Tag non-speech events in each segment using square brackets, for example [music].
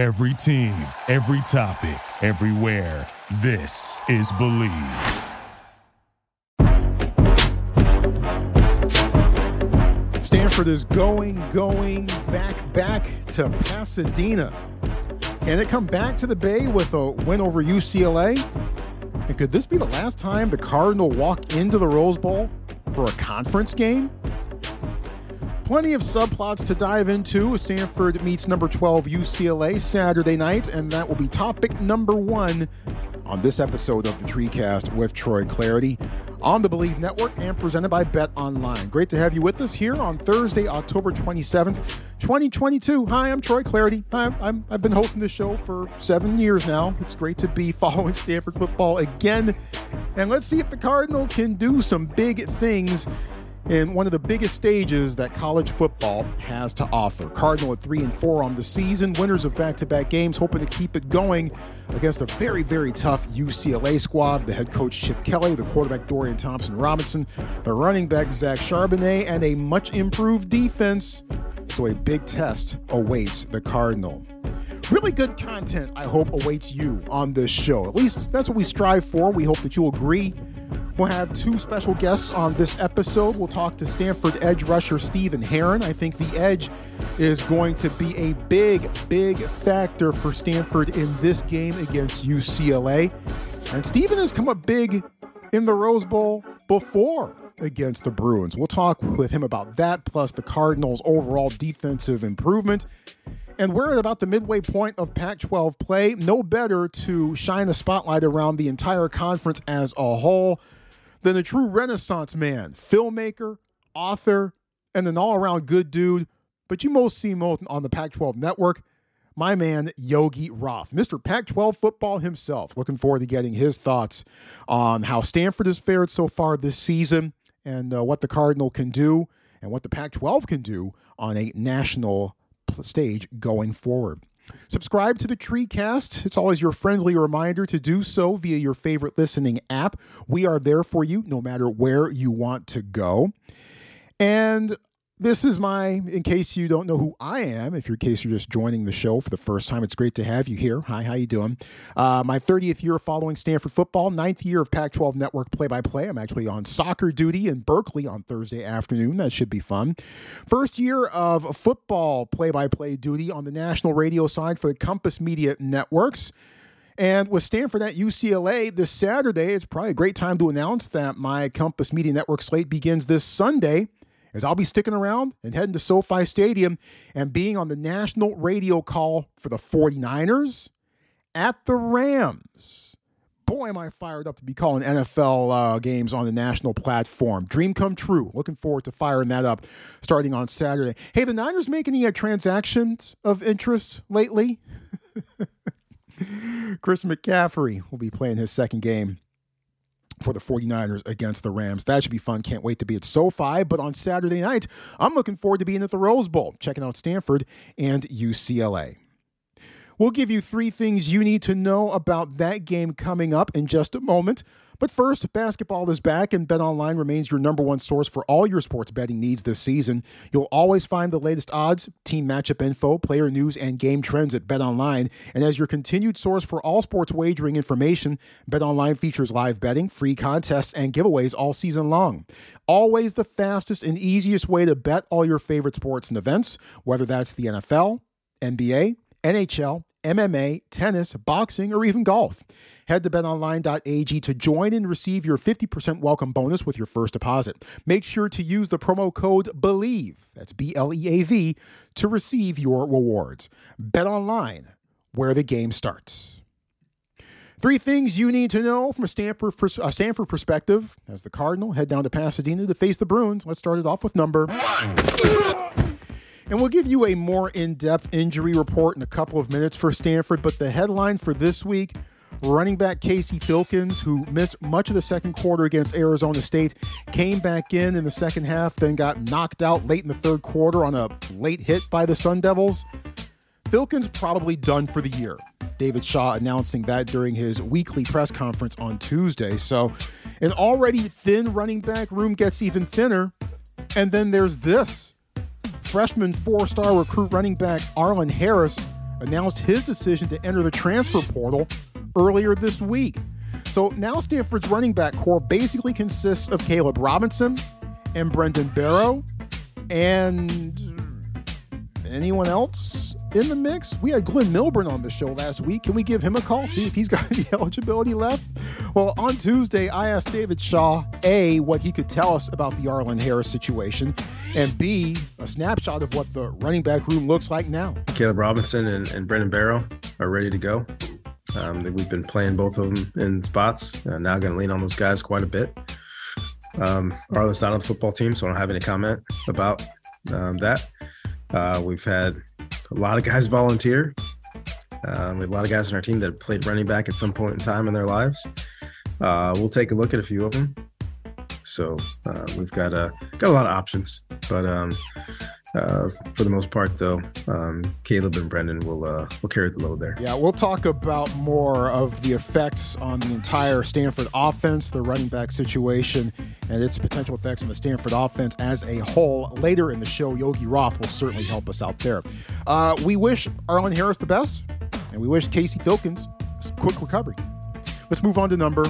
Every team, every topic, everywhere. This is Bleav. Stanford is going, going back, back to Pasadena. Can it come back to the Bay with a win over UCLA? And could this be the last time the Cardinal walk into the Rose Bowl for a conference game? Plenty of subplots to dive into. Stanford meets number 12 UCLA Saturday night, and that will be topic number one on this episode of the TreeCast with Troy Clardy on the Bleav Network and presented by Bet Online. Great to have you with us here on Thursday, October 27th, 2022. Hi, I'm Troy Clardy. i I'm, I've been hosting this show for seven years now. It's great to be [laughs] following Stanford football again. And let's see if the Cardinal can do some big things in one of the biggest stages that college football has to offer. Cardinal at 3 and 4 on the season, winners of back-to-back games hoping to keep it going against a very very tough UCLA squad. The head coach Chip Kelly, the quarterback Dorian Thompson Robinson, the running back Zach Charbonnet and a much improved defense. So a big test awaits the Cardinal. Really good content, I hope, awaits you on this show. At least that's what we strive for. We hope that you'll agree We'll have two special guests on this episode. We'll talk to Stanford edge rusher Stephen Herron. I think the edge is going to be a big, big factor for Stanford in this game against UCLA. And Stephen has come up big in the Rose Bowl before against the Bruins. We'll talk with him about that, plus the Cardinals' overall defensive improvement. And we're at about the midway point of Pac 12 play. No better to shine a spotlight around the entire conference as a whole than a true Renaissance man, filmmaker, author, and an all around good dude. But you most see most on the Pac 12 network. My man, Yogi Roth, Mr. Pac 12 football himself. Looking forward to getting his thoughts on how Stanford has fared so far this season and uh, what the Cardinal can do and what the Pac 12 can do on a national stage going forward. Subscribe to the TreeCast. It's always your friendly reminder to do so via your favorite listening app. We are there for you no matter where you want to go. And this is my, in case you don't know who I am, if you're, in case you're just joining the show for the first time, it's great to have you here. Hi, how you doing? Uh, my 30th year following Stanford football, ninth year of Pac-12 Network play-by-play. I'm actually on soccer duty in Berkeley on Thursday afternoon. That should be fun. First year of football play-by-play duty on the national radio side for the Compass Media Networks. And with Stanford at UCLA this Saturday, it's probably a great time to announce that my Compass Media Network slate begins this Sunday as I'll be sticking around and heading to SoFi Stadium and being on the national radio call for the 49ers at the Rams. Boy, am I fired up to be calling NFL uh, games on the national platform. Dream come true. Looking forward to firing that up starting on Saturday. Hey, the Niners make any uh, transactions of interest lately? [laughs] Chris McCaffrey will be playing his second game for the 49ers against the Rams. That should be fun. Can't wait to be at SoFi. But on Saturday night, I'm looking forward to being at the Rose Bowl, checking out Stanford and UCLA. We'll give you three things you need to know about that game coming up in just a moment. But first, basketball is back, and BetOnline remains your number one source for all your sports betting needs this season. You'll always find the latest odds, team matchup info, player news, and game trends at BetOnline. And as your continued source for all sports wagering information, BetOnline features live betting, free contests, and giveaways all season long. Always the fastest and easiest way to bet all your favorite sports and events, whether that's the NFL, NBA, NHL, MMA, tennis, boxing, or even golf. Head to betonline.ag to join and receive your 50% welcome bonus with your first deposit. Make sure to use the promo code BLEAV, that's B L E A V, to receive your rewards. Bet online, where the game starts. Three things you need to know from a Stanford, a Stanford perspective as the Cardinal head down to Pasadena to face the Bruins. Let's start it off with number one. And we'll give you a more in depth injury report in a couple of minutes for Stanford. But the headline for this week running back Casey Filkins, who missed much of the second quarter against Arizona State, came back in in the second half, then got knocked out late in the third quarter on a late hit by the Sun Devils. Filkins probably done for the year. David Shaw announcing that during his weekly press conference on Tuesday. So, an already thin running back room gets even thinner. And then there's this freshman four star recruit running back Arlen Harris announced his decision to enter the transfer portal earlier this week. So now Stanford's running back corps basically consists of Caleb Robinson and Brendan Barrow and anyone else in the mix? We had Glenn Milburn on the show last week. Can we give him a call, see if he's got any [laughs] eligibility left? Well, on Tuesday, I asked David Shaw, A, what he could tell us about the Arlen Harris situation, and B, a snapshot of what the running back room looks like now. Caleb Robinson and, and Brendan Barrow are ready to go. Um, we've been playing both of them in spots. Uh, now going to lean on those guys quite a bit. Um, Arlen's not on the football team, so I don't have any comment about um, that. Uh, we've had a lot of guys [laughs] volunteer. Um, we have a lot of guys on our team that have played running back at some point in time in their lives. Uh, we'll take a look at a few of them. So uh, we've got a got a lot of options, but um, uh, for the most part, though, um, Caleb and Brendan will uh, will carry the load there. Yeah, we'll talk about more of the effects on the entire Stanford offense, the running back situation, and its potential effects on the Stanford offense as a whole later in the show. Yogi Roth will certainly help us out there. Uh, we wish Arlen Harris the best, and we wish Casey Filkins a quick recovery. Let's move on to number.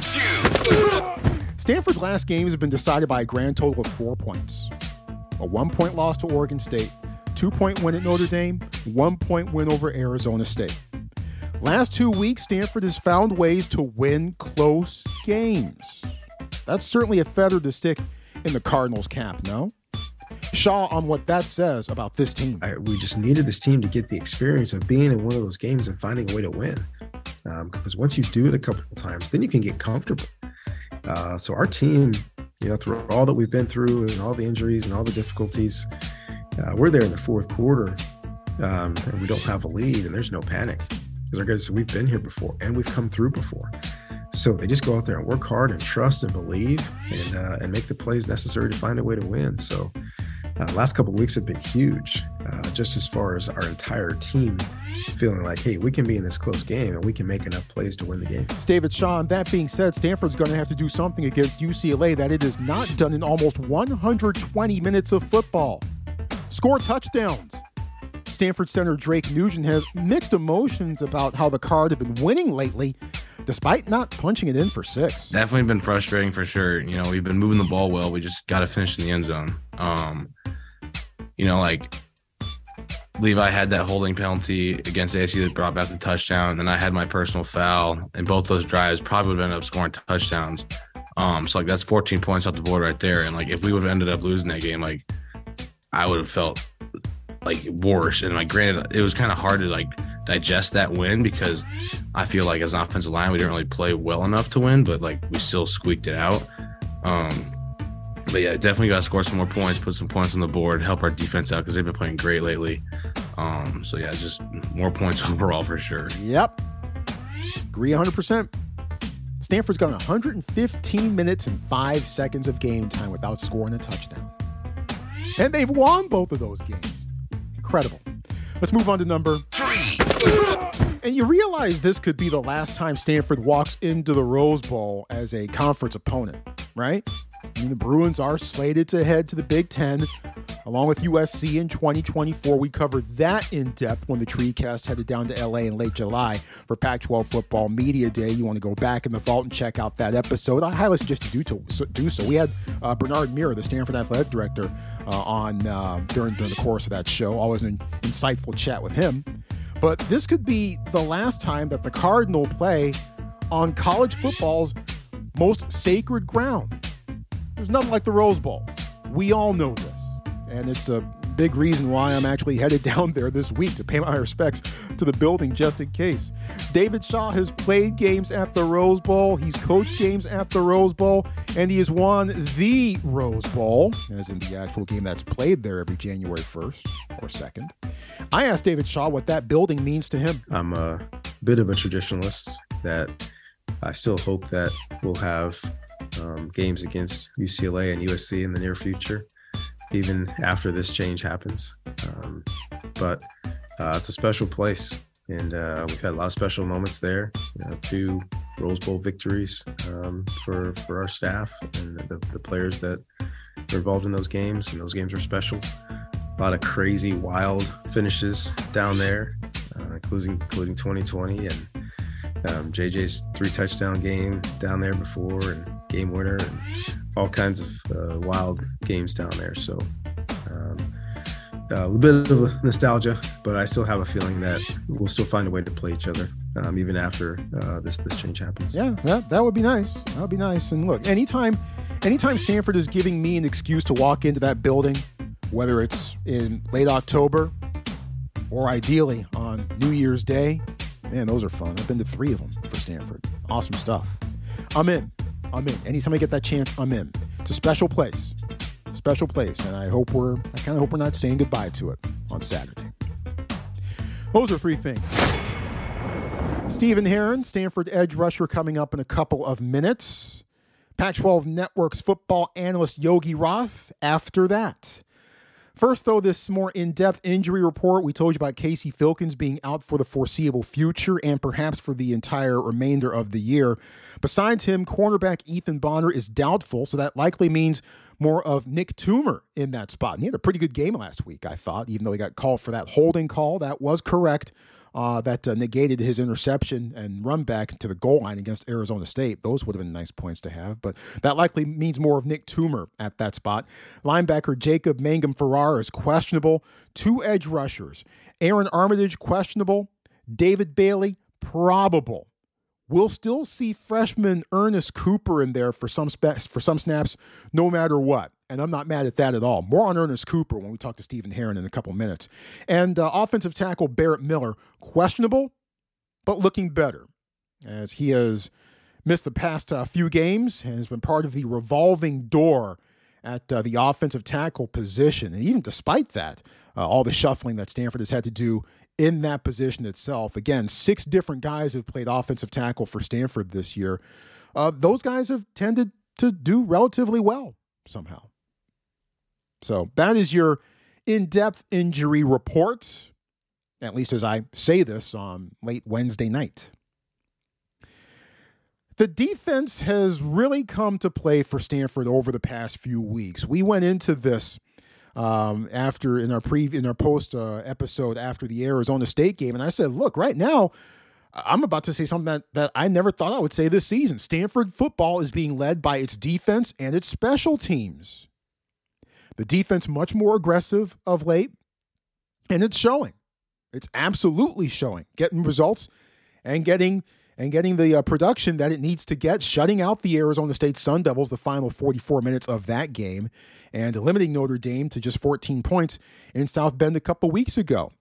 Stanford's last games have been decided by a grand total of four points a one point loss to Oregon State, two point win at Notre Dame, one point win over Arizona State. Last two weeks, Stanford has found ways to win close games. That's certainly a feather to stick in the Cardinals' cap, no? Shaw on what that says about this team. I, we just needed this team to get the experience of being in one of those games and finding a way to win. Um, because once you do it a couple of times, then you can get comfortable. Uh, so our team you know, through all that we've been through and all the injuries and all the difficulties, uh, we're there in the fourth quarter um, and we don't have a lead and there's no panic because our guys, we've been here before and we've come through before. So they just go out there and work hard and trust and believe and uh, and make the plays necessary to find a way to win. So uh, last couple weeks have been huge, uh, just as far as our entire team feeling like, hey, we can be in this close game and we can make enough plays to win the game. It's David Shaw. That being said, Stanford's going to have to do something against UCLA that it has not done in almost 120 minutes of football. Score touchdowns. Stanford center Drake Nugent has mixed emotions about how the Card have been winning lately, despite not punching it in for six. Definitely been frustrating for sure. You know, we've been moving the ball well. We just got to finish in the end zone. Um, you know, like Levi had that holding penalty against ASU that brought back the touchdown. And then I had my personal foul, and both those drives probably would have ended up scoring touchdowns. Um, so like that's 14 points off the board right there. And like if we would have ended up losing that game, like I would have felt like worse. And like granted, it was kind of hard to like digest that win because I feel like as an offensive line, we didn't really play well enough to win, but like we still squeaked it out. Um, but yeah, definitely got to score some more points, put some points on the board, help our defense out because they've been playing great lately. Um, so yeah, just more points [laughs] overall for sure. Yep, agree 100. percent Stanford's got 115 minutes and five seconds of game time without scoring a touchdown, and they've won both of those games. Incredible. Let's move on to number three. And you realize this could be the last time Stanford walks into the Rose Bowl as a conference opponent, right? I mean, the Bruins are slated to head to the Big Ten along with USC in 2024. We covered that in depth when the TreeCast headed down to LA in late July for Pac 12 Football Media Day. You want to go back in the vault and check out that episode. I highly suggest you do, to, do so. We had uh, Bernard Muir, the Stanford Athletic Director, uh, on uh, during, during the course of that show. Always an insightful chat with him. But this could be the last time that the Cardinal play on college football's most sacred ground. There's nothing like the Rose Bowl. We all know this. And it's a big reason why I'm actually headed [laughs] down there this week to pay my respects to the building just in case. David Shaw has played games at the Rose Bowl, he's coached games at the Rose Bowl, and he has won the Rose Bowl, as in the actual game that's played there every January 1st or 2nd. I asked David Shaw what that building means to him. I'm a bit of a traditionalist that I still hope that we'll have um, games against UCLA and USC in the near future, even after this change happens. Um, but uh, it's a special place, and uh, we've had a lot of special moments there. You know, two Rose Bowl victories um, for for our staff and the, the players that are involved in those games, and those games are special. A lot of crazy, wild finishes down there. Uh, including including 2020 and um, JJ's three touchdown game down there before and game winner and all kinds of uh, wild games down there. So um, a little bit of nostalgia, but I still have a feeling that we'll still find a way to play each other um, even after uh, this this change happens. Yeah, that, that would be nice. That would be nice. And look, anytime anytime Stanford is giving me an excuse to walk into that building, whether it's in late October or ideally on New Year's Day, man, those are fun. I've been to three of them for Stanford. Awesome stuff. I'm in. I'm in. Anytime I get that chance, I'm in. It's a special place. Special place. And I hope we're I kind of hope we're not saying goodbye to it on Saturday. Those are three things. Stephen Herron, Stanford edge rusher, coming up in a couple of minutes. Pac 12 Network's football analyst Yogi Roth after that. First, though, this more in depth injury report. We told you about Casey Filkins being out for the foreseeable future and perhaps for the entire remainder of the year. Besides him, cornerback Ethan Bonner is doubtful, so that likely means more of Nick Toomer in that spot. And he had a pretty good game last week, I thought, even though he got called for that holding call. That was correct uh, that uh, negated his interception and run back to the goal line against Arizona State. Those would have been nice points to have, but that likely means more of Nick Toomer at that spot. Linebacker Jacob Mangum Farrar is questionable. Two edge rushers. Aaron Armitage, questionable. David Bailey, probable. We'll still see freshman Ernest Cooper in there for some spe- for some snaps, no matter what. And I'm not mad at that at all. More on Ernest Cooper when we talk to Stephen Herron in a couple minutes. And uh, offensive tackle Barrett Miller, questionable, but looking better, as he has missed the past uh, few games and has been part of the revolving door at uh, the offensive tackle position. And even despite that, uh, all the shuffling that Stanford has had to do in that position itself. Again, six different guys have played offensive tackle for Stanford this year. Uh, those guys have tended to do relatively well somehow. So that is your in depth injury report, at least as I say this on late Wednesday night. The defense has really come to play for Stanford over the past few weeks. We went into this um, after in our pre in our post uh, episode after the Arizona State game, and I said, look, right now. I'm about to say something that, that I never thought I would say this season. Stanford football is being led by its defense and its special teams. The defense much more aggressive of late, and it's showing. It's absolutely showing, getting results and getting and getting the uh, production that it needs to get, shutting out the Arizona State Sun Devils the final 44 minutes of that game and limiting Notre Dame to just 14 points in South Bend a couple weeks ago.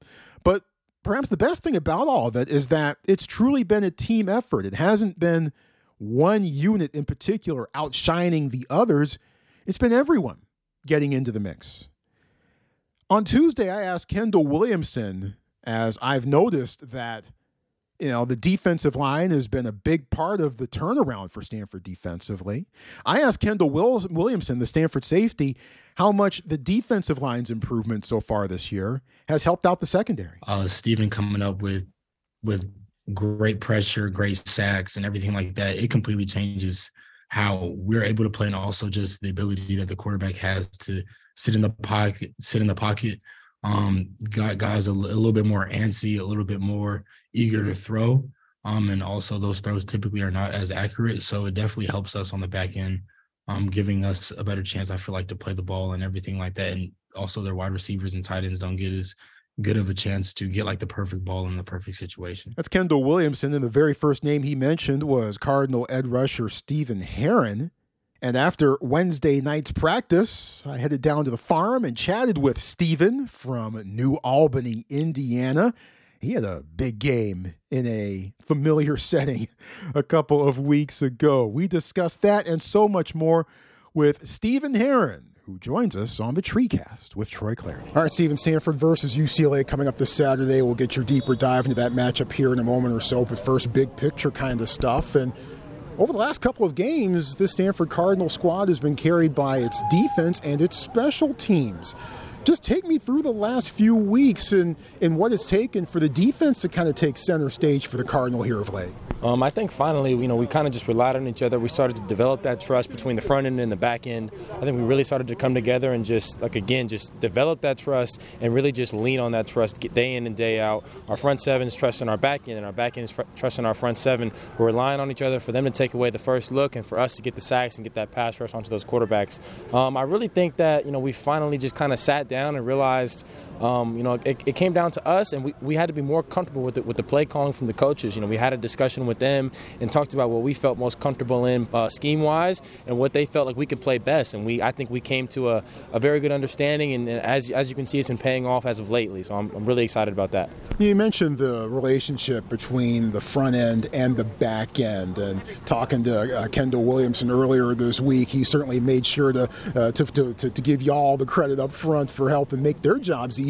But perhaps the best thing about all of it is that it's truly been a team effort. It hasn't been one unit in particular outshining the others. It's been everyone getting into the mix. On Tuesday, I asked Kendall Williamson, as I've noticed that you know, the defensive line has been a big part of the turnaround for Stanford defensively. I asked Kendall Will- Williamson, the Stanford safety, how much the defensive line's improvement so far this year has helped out the secondary. Uh, Stephen coming up with with great pressure, great sacks, and everything like that. It completely changes how we're able to play, and also just the ability that the quarterback has to sit in the pocket, sit in the pocket, um, got guys a, little bit more antsy, a little bit more eager to throw. Um, and also those throws typically are not as accurate. So it definitely helps us on the back end, um, giving us a better chance, I feel like, to play the ball and everything like that. And also their wide receivers and tight ends don't get as good of a chance to get like the perfect ball in the perfect situation. That's Kendall Williamson. And the very first name he mentioned was Cardinal edge rusher Stephen Herron. And after Wednesday night's practice, I headed down to the farm and chatted with Stephen from New Albany, Indiana. He had a big game in a familiar [laughs] setting a couple of weeks ago. We discussed that and so much more with Stephen Herron, who joins us on the TreeCast with Troy Clardy. All right, Stephen, Stanford versus UCLA coming up this Saturday. We'll get your deeper dive into that matchup here in a moment or so, but first, big picture kind of stuff. And over the last couple of games, this Stanford Cardinal squad has been carried by its defense and its special teams. Just take me through the last few weeks and, and what it's taken for the defense to kind of take center stage for the Cardinal here of late. Um, I think finally, you know, we kind of just relied on each other. We started to develop that trust between the front end and the back end. I think we really started to come together and just, like, again, just develop that trust and really just lean on that trust day in and day out. Our front seven is trusting our back end, and our back end is fr- trusting our front seven. We're relying on each other for them to take away the first look and for us to get the sacks and get that pass rush onto those quarterbacks. Um, I really think that, you know, we finally just kind of sat down and realized, um, you know, it, it, came down to us, and we, we had to be more comfortable with it, with the play calling from the coaches. You know, we had a discussion with them and talked about what we felt most comfortable in uh, scheme wise and what they felt like we could play best. And we, I think, we came to a, a very good understanding. And, and, as as you can see, it's been paying off as of lately. So I'm, I'm really excited about that. You mentioned the relationship between the front end and the back end, and talking to uh, Kendall Williamson earlier this week, he certainly made sure to, uh, to, to, to, to give you all the credit up front for helping make their jobs easier.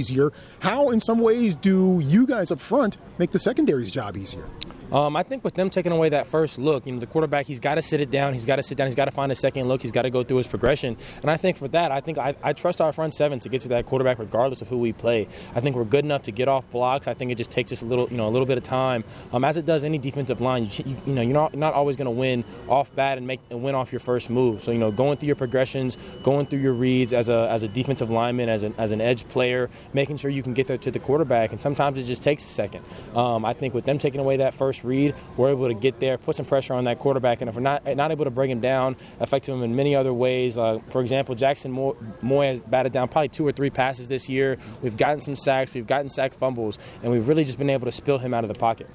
How, in some ways, do you guys up front make the secondary's job easier? Um, I think with them taking away that first look, you know, the quarterback, he's got to sit it down. He's got to sit down. He's got to find a second look. He's got to go through his progression. And I think for that, I think I, I, trust our front seven to get to that quarterback regardless of who we play. I think we're good enough to get off blocks. I think it just takes us a little, you know, a little bit of time. Um, as it does any defensive line, you, you, you know, you're not, not always going to win off bat and make and win off your first move. So you know, going through your progressions, going through your reads as a as a defensive lineman, as an as an edge player, making sure you can get there to the quarterback. And sometimes it just takes a second. Um, I think with them taking away that first read, we're able to get there, put some pressure on that quarterback, and if we're not not able to bring him down, affect him in many other ways. Uh, for example, Jackson Moore has batted down probably two or three passes this year. We've gotten some sacks, we've gotten sack fumbles, and we've really just been able to spill him out of the pocket.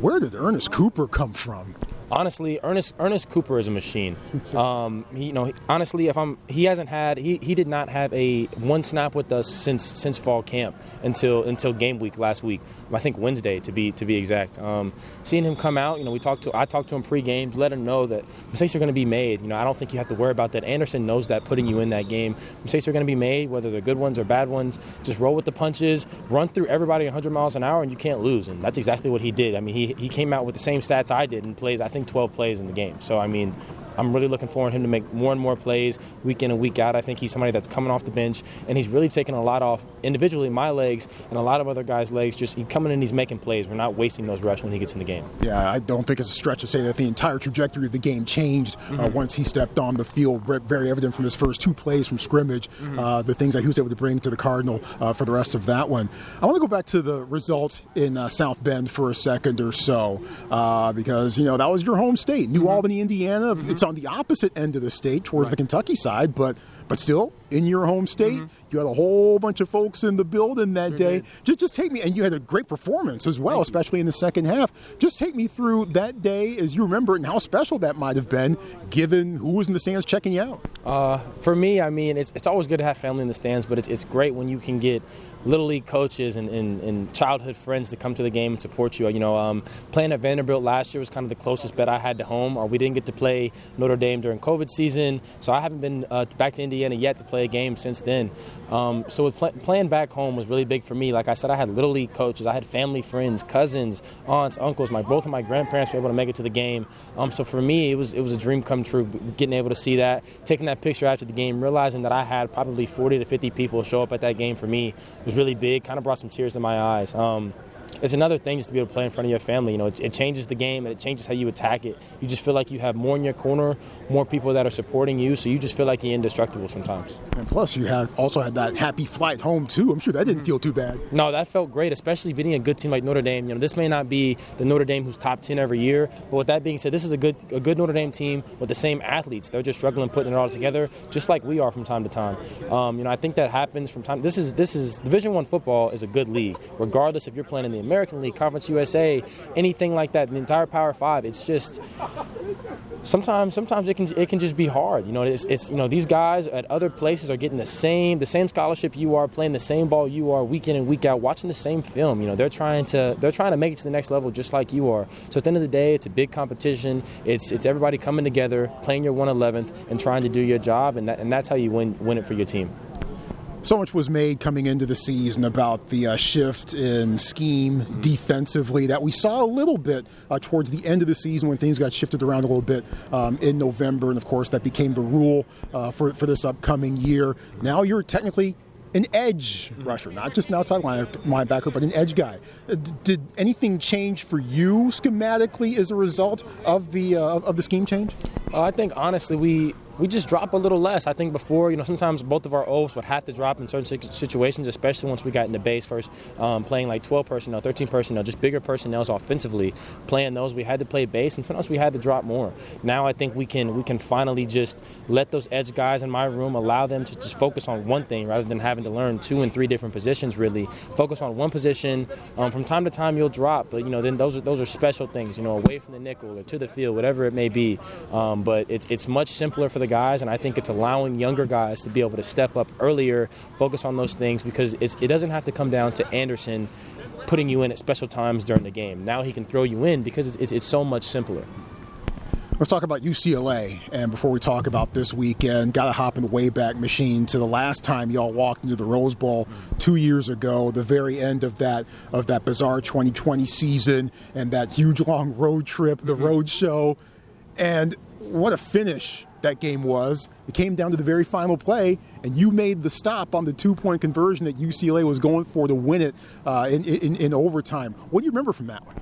Where did Ernest Cooper come from? Honestly, Ernest Ernest Cooper is a machine. [laughs] Um, he, you know, honestly, if I'm, he hasn't had, he, he did not have a one snap with us since since fall camp until until game week last week. I think Wednesday to be to be exact. Um, seeing him come out, you know, we talked to I talked to him pre-game, let him know that mistakes are going to be made. You know, I don't think you have to worry about that. Anderson knows that putting you in that game, mistakes are going to be made, whether they're good ones or bad ones. Just roll with the punches, run through everybody 100 miles an hour, and you can't lose. And that's exactly what he did. I mean, he he came out with the same stats I did and plays. I think 12 plays in the game. So I mean, I'm really looking forward to him to make more and more plays week in and week out. I think he's somebody that's coming off the bench and he's really taking a lot off individually my legs and a lot of other guys' legs. Just he coming in, he's making plays. We're not wasting those reps when he gets in the game. Yeah, I don't think it's a stretch to say that the entire trajectory of the game changed uh, mm-hmm. uh, once he stepped on the field. Very evident from his first two plays from scrimmage, mm-hmm. uh, the things that he was able to bring to the Cardinal uh, for the rest of that one. I want to go back to the result in uh, South Bend for a second or so uh, because you know that was your home state, New mm-hmm. Albany, Indiana. Mm-hmm. It's on the opposite end of the state towards right. the Kentucky side, but but still in your home state, mm-hmm. you had a whole bunch of folks in the building that day. Just, just take me, and you had a great performance as well, Thank especially you. in the second half. Just take me through that day as you remember it and how special that might have been, given who was in the stands checking you out. Uh, for me, I mean, it's, it's always good to have family in the stands, but it's, it's great when you can get little league coaches and, and, and, childhood friends to come to the game and support you. You know, um, playing at Vanderbilt last year was kind of the closest bet I had to home. Uh, we didn't get to play Notre Dame during COVID season, so I haven't been uh, back to Indiana yet to play a game since then. Um, so pl- playing back home was really big for me. Like I said, I had little league coaches, I had family friends, cousins, aunts, uncles. My both of my grandparents were able to make it to the game. Um, so for me, it was it was a dream come true. Getting able to see that, taking that picture after the game, realizing that I had probably 40 to 50 people show up at that game for me was really big. Kind of brought some tears to my eyes. Um, it's another thing just to be able to play in front of your family. You know, it, it, changes the game and it changes how you attack it. You just feel like you have more in your corner, more people that are supporting you, so you just feel like you're indestructible sometimes. And plus, you had also had that happy flight home too. I'm sure that didn't mm-hmm. feel too bad. No, that felt great, especially beating a good team like Notre Dame. You know, this may not be the Notre Dame who's top 10 every year, but with that being said, this is a good a good Notre Dame team with the same athletes. They're just struggling putting it all together, just like we are from time to time. Um, you know, I think that happens from time. This is this is Division One football is a good league, regardless if you're playing in the American League, Conference USA, anything like that, the entire Power Five. It's just sometimes sometimes it can it can just be hard. You know, it's, it's you know these guys at other places are getting the same the same scholarship you are, playing the same ball you are, week in and week out, watching the same film. You know, they're trying to they're trying to make it to the next level just like you are. So at the end of the day, it's a big competition. It's it's everybody coming together, playing your 111th, and trying to do your job, and that, and that's how you win win it for your team so much was made coming into the season about the uh, shift in scheme defensively that we saw a little bit uh, towards the end of the season when things got shifted around a little bit um, in November. And of course, that became the rule uh, for, for this upcoming year. Now you're technically an edge rusher, not just an outside linebacker, but an edge guy. Uh, did anything change for you schematically as a result of the uh, of the scheme change? Uh, I think honestly, we we just drop a little less. I think before, you know, sometimes both of our O's would have to drop in certain situations, especially once we got into base first, um, playing like 12 personnel, 13 personnel, just bigger personnel offensively. Playing those, we had to play base, and sometimes we had to drop more. Now I think we can we can finally just let those edge guys in my room allow them to just focus on one thing rather than having to learn two and three different positions. Really focus on one position. Um, from time to time you'll drop, but you know then those are those are special things. You know, away from the nickel or to the field, whatever it may be. Um, but it's it's much simpler for the guys, and I think it's allowing younger guys to be able to step up earlier, focus on those things because it doesn't have to come down to Anderson putting you in at special times during the game. Now he can throw you in because it's, it's, it's so much simpler. Let's talk about UCLA. And before we talk about this weekend, got to hop in the Wayback Machine to the last time y'all walked into the Rose Bowl two years ago, the very end of that of that bizarre 2020 season, and that huge long road trip, the mm-hmm. road show, and what a finish that game was. It came down to the very final play, and you made the stop on the two point conversion that UCLA was going for to win it uh, in, in, in, overtime. What do you remember from that one?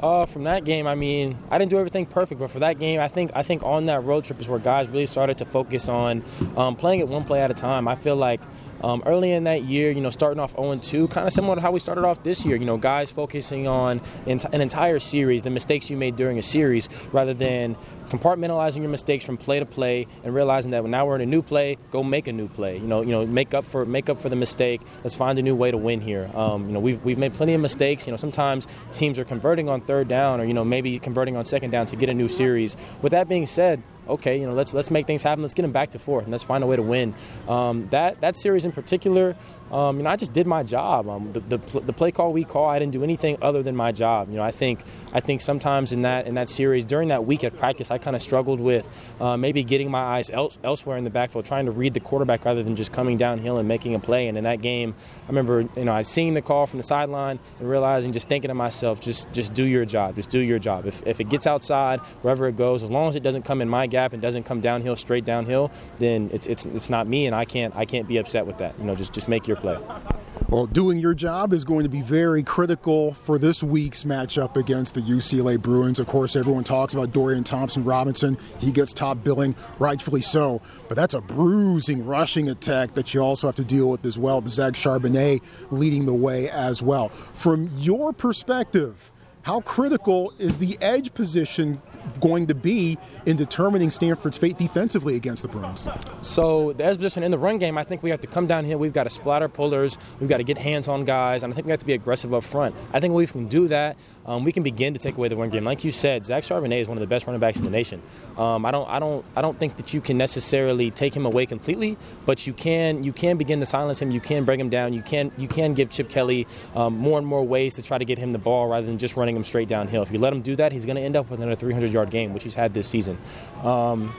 Uh, from that game, I mean, I didn't do everything perfect, but for that game, I think I think on that road trip is where guys really started to focus on um, playing it one play at a time. I feel like um, early in that year, you know, starting off 0 2, kind of similar to how we started off this year. You know, guys focusing on an entire series, the mistakes you made during a series, rather than compartmentalizing your mistakes from play to play and realizing that now we're in a new play, go make a new play. You know, you know, make up for make up for the mistake. Let's find a new way to win here. Um, you know, we've we've made plenty of mistakes. You know, sometimes teams are converting on third down, or you know, maybe converting on second down to get a new series. With that being said, okay, you know, let's let's make things happen. Let's get them back to fourth, and let's find a way to win. Um, that that series in particular, um, you know, I just did my job. Um, the, the, the play call we call, I didn't do anything other than my job. You know, I think I think sometimes in that in that series during that week at practice, I kind of struggled with uh, maybe getting my eyes else, elsewhere in the backfield, trying to read the quarterback rather than just coming downhill and making a play. And in that game, I remember you know I seeing the call from the sideline and realizing, just thinking to myself, just just do your job, just do your job. If if it gets outside, wherever it goes, as long as it doesn't come in my gap and doesn't come downhill, straight downhill, then it's it's it's not me, and I can't I can't be upset with that. You know, just just make your play. Well, doing your job is going to be very critical for this week's matchup against the UCLA Bruins. Of course, everyone talks about Dorian Thompson Robinson. He gets top billing, rightfully so. But that's a bruising rushing attack that you also have to deal with as well. Zach Charbonnet leading the way as well. From your perspective, how critical is the edge position going to be in determining Stanford's fate defensively against the Bruins. So the edge position in the run game, I think we have to come down here. We've got to splatter pullers. We've got to get hands on guys, and I think we have to be aggressive up front. I think we can do that. Um, we can begin to take away the run game. Like you said, Zach Charbonnet is one of the best running backs in the nation. Um, I don't, I don't, I don't think that you can necessarily take him away completely, but you can, you can begin to silence him. You can break him down. You can, you can give Chip Kelly um, more and more ways to try to get him the ball rather than just running him straight downhill. If you let him do that, he's going to end up with another 300 yard game, which he's had this season. Um,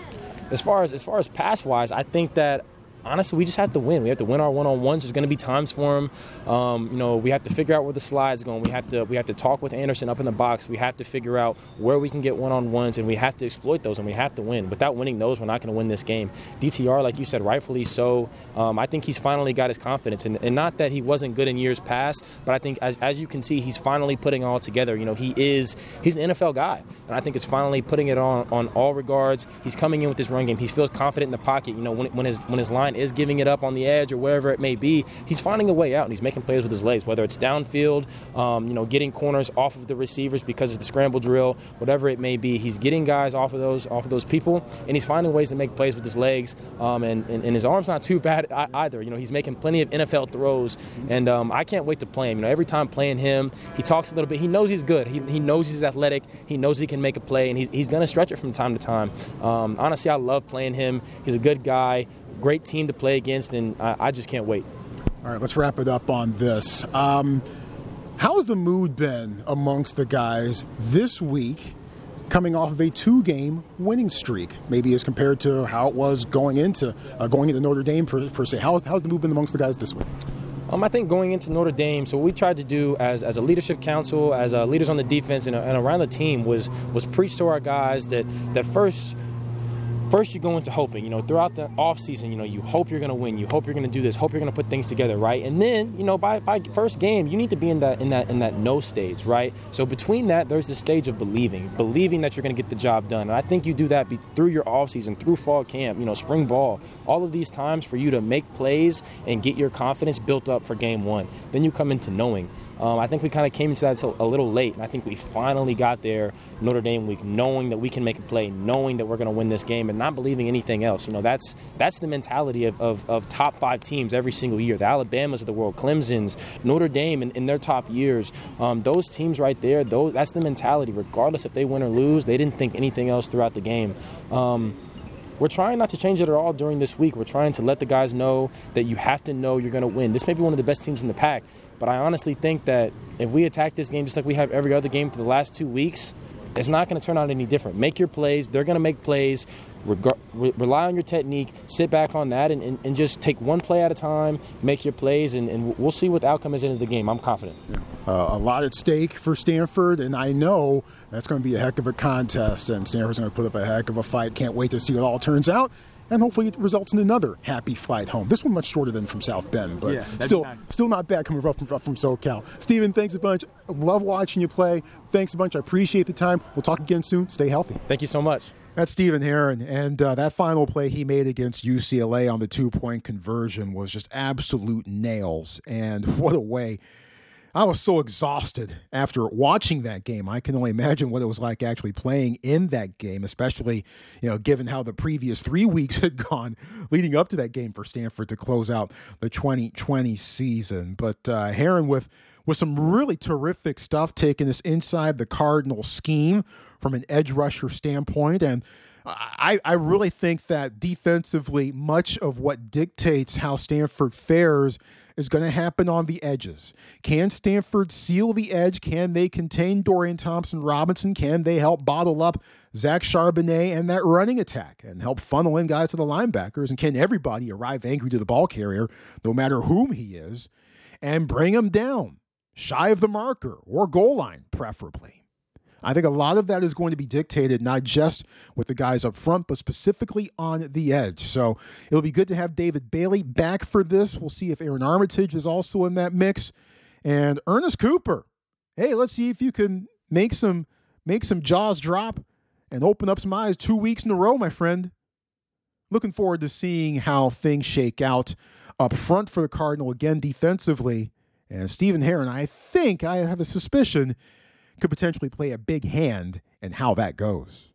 as far as as far as pass wise, I think that honestly, we just have to win. We have to win our one-on-ones. There's going to be times for them. Um, you know, we have to figure out where the slide's going. We have to we have to talk with Anderson up in the box. We have to figure out where we can get one-on-ones, and we have to exploit those, and we have to win. Without winning those, we're not going to win this game. DTR, like you said, rightfully so. Um, I think he's finally got his confidence, and, and, not that he wasn't good in years past, but I think as, as you can see, he's finally putting all together. You know, he is he's an NFL guy, and I think it's finally putting it on on all regards. He's coming in with his run game. He feels confident in the pocket. You know, when, when his when his line is giving it up on the edge or wherever it may be, he's finding a way out and he's making plays with his legs, whether it's downfield, um, you know, getting corners off of the receivers because of the scramble drill, whatever it may be. He's getting guys off of those off of those people, and he's finding ways to make plays with his legs. Um, and, and, and, his arm's not too bad either. You know, he's making plenty of NFL throws, and um, I can't wait to play him. You know, every time playing him, he talks a little bit. He knows he's good. He, he knows he's athletic. He knows he can make a play, and he's, he's going to stretch it from time to time. Um, honestly, I love playing him. He's a good guy great team to play against, and I, I just can't wait. All right, let's wrap it up on this. Um, how has the mood been amongst the guys this week, coming off of a two-game winning streak? Maybe as compared to how it was going into uh, going into Notre Dame per, per se. How's how's the mood been amongst the guys this week? Um, I think going into Notre Dame, so what we tried to do as, as a leadership council, as uh, leaders on the defense and, and around the team was was preach to our guys that that first first you go into hoping, you know, throughout the offseason, you know, you hope you're going to win, you hope you're going to do this, hope you're going to put things together, right? And then, you know, by, by first game, you need to be in that in that in that no stage, right? So between that, there's the stage of believing, believing that you're going to get the job done. And I think you do that be, through your off season through fall camp, you know, spring ball, all of these times for you to make plays and get your confidence built up for game 1. Then you come into knowing um, I think we kind of came into that a little late, and I think we finally got there Notre Dame week, knowing that we can make a play, knowing that we're going to win this game, and not believing anything else. You know, that's that's the mentality of, of, of top five teams every single year. The Alabamas of the world, Clemson's, Notre Dame in, in their top years. Um, those teams right there, those, that's the mentality. Regardless if they win or lose, they didn't think anything else throughout the game. Um, we're trying not to change it at all during this week. We're trying to let the guys know that you have to know you're going to win. This may be one of the best teams in the pack, but I honestly think that if we attack this game just like we have every other game for the last two weeks, it's not going to turn out any different. Make your plays. They're going to make plays. Reg- re- rely on your technique. Sit back on that and, and, and, just take one play at a time. Make your plays, and, and we'll see what the outcome is into the game. I'm confident. Uh, a lot at stake for Stanford, and I know that's going to be a heck of a contest, and Stanford's going to put up a heck of a fight. Can't wait to see what all turns out and hopefully it results in another happy flight home. This one much shorter than from South Bend, but yeah, still nice. still not bad coming up from, from SoCal. Steven, thanks a bunch. Love watching you play. Thanks a bunch. I appreciate the time. We'll talk again soon. Stay healthy. Thank you so much. That's Stephen Herron, and uh, that final play he made against UCLA on the two-point conversion was just absolute nails. And [laughs] what a way I was so exhausted after watching that game. I can only imagine what it was like actually playing in that game, especially, you know, given how the previous three [laughs] weeks had gone leading up to that game for Stanford to close out the 2020 season. But uh, Herron with with some really terrific stuff taking us inside the Cardinal scheme from an edge rusher standpoint. And I, I really think that defensively, much of what dictates how Stanford fares is going to happen on the edges. Can Stanford seal the edge? Can they contain Dorian Thompson Robinson? Can they help bottle up Zach Charbonnet and that running attack and help funnel in guys to the linebackers? And can everybody arrive angry to the ball carrier, no matter whom he is, and bring him down, shy of the marker or goal line, preferably? I think a lot of that is going to be dictated not just with the guys up front, but specifically on the edge. So it'll be good to have David Bailey back for this. We'll see if Aaron Armitage is also in that mix. And Ernest Cooper. Hey, let's see if you can make some make some jaws drop and open up some eyes two weeks in a row, my friend. Looking forward to seeing how things shake out up front for the Cardinal again defensively. And Stephen Herron, I think I have a suspicion could potentially play a big hand in how that goes.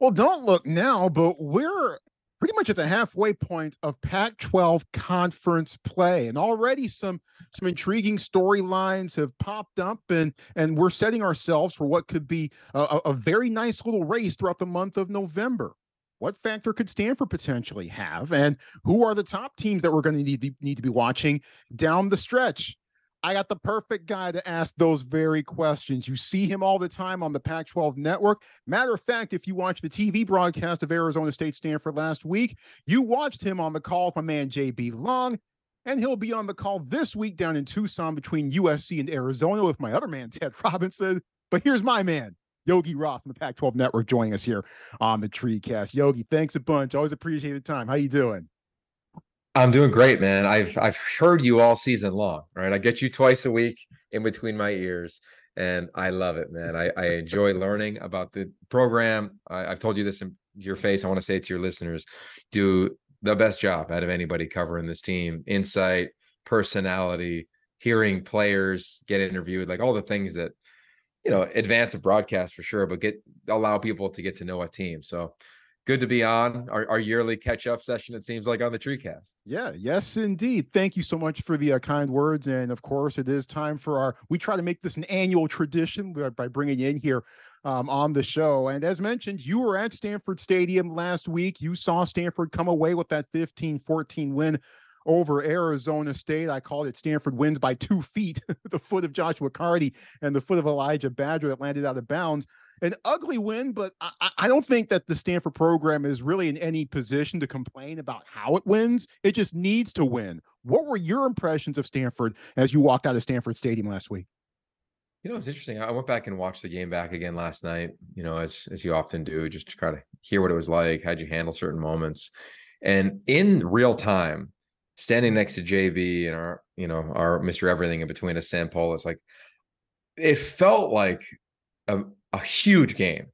Well, don't look now, but we're pretty much at the halfway point of Pac-12 conference play, and already some some intriguing storylines have popped up, and and we're setting ourselves for what could be a, a very nice little race throughout the month of November. What factor could Stanford potentially have, and who are the top teams that we're going to need, need to be watching down the stretch? I got the perfect guy to ask those very questions. You see him all the time on the Pac 12 network. Matter of fact, if you watched the TV broadcast of Arizona State Stanford last week, you watched him on the call with my man JB Long. And he'll be on the call this week down in Tucson between USC and Arizona with my other man, Ted Robinson. But here's my man, Yogi Roth from the Pac 12 network joining us here on the TreeCast. Yogi, thanks a bunch. Always appreciate the time. How you doing? I'm doing great, man. I've I've heard you all season long, right? I get you twice a week in between my ears, and I love it, man. I, I enjoy learning about the program. I, have told you this in your face. I want to say to your listeners: do the best job out of anybody covering this team. Insight, personality, hearing players get interviewed, like all the things that you know advance a broadcast for sure, but get allow people to get to know a team. So good to be on our, our yearly catch up session. It seems like on the TreeCast. Yeah, yes, indeed. Thank you so much for the uh, kind words, and of course, it is time for our. We try to make this an annual tradition by bringing in here um, on the show. And as mentioned, you were at Stanford Stadium last week. You saw Stanford come away with that 15 14 win over Arizona State. I called it Stanford wins by two feet, [laughs] the foot of Joshua Karty and the foot of Elijah Badger that landed out of bounds an ugly win, but I, I, don't think that the Stanford program is really in any position to complain about how it wins. It just needs to win. What were your impressions of Stanford as you walked out of Stanford Stadium last week? You know, it's interesting. I went back and watched the game back again last night, you know, as as you often do, just to try to hear what it was like, how'd you handle certain moments. And in real time, standing next to JB and our, you know, our Mr. Everything in between us, Sam it's like it felt like a, a huge game.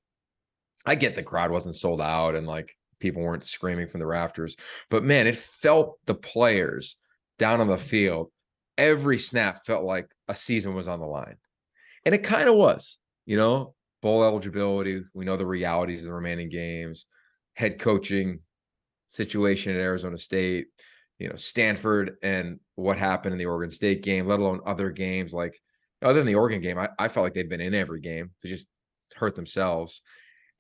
I get the crowd wasn't sold out and like people weren't screaming from the rafters, but man, it felt the players down on the field. Every snap felt like a season was on the line. And it kind of was, you know, bowl eligibility. We know the realities of the remaining games, head coaching situation at Arizona State, you know, Stanford and what happened in the Oregon State game, let alone other games like other than the Oregon game, I, I felt like they've been in every game. They just hurt themselves.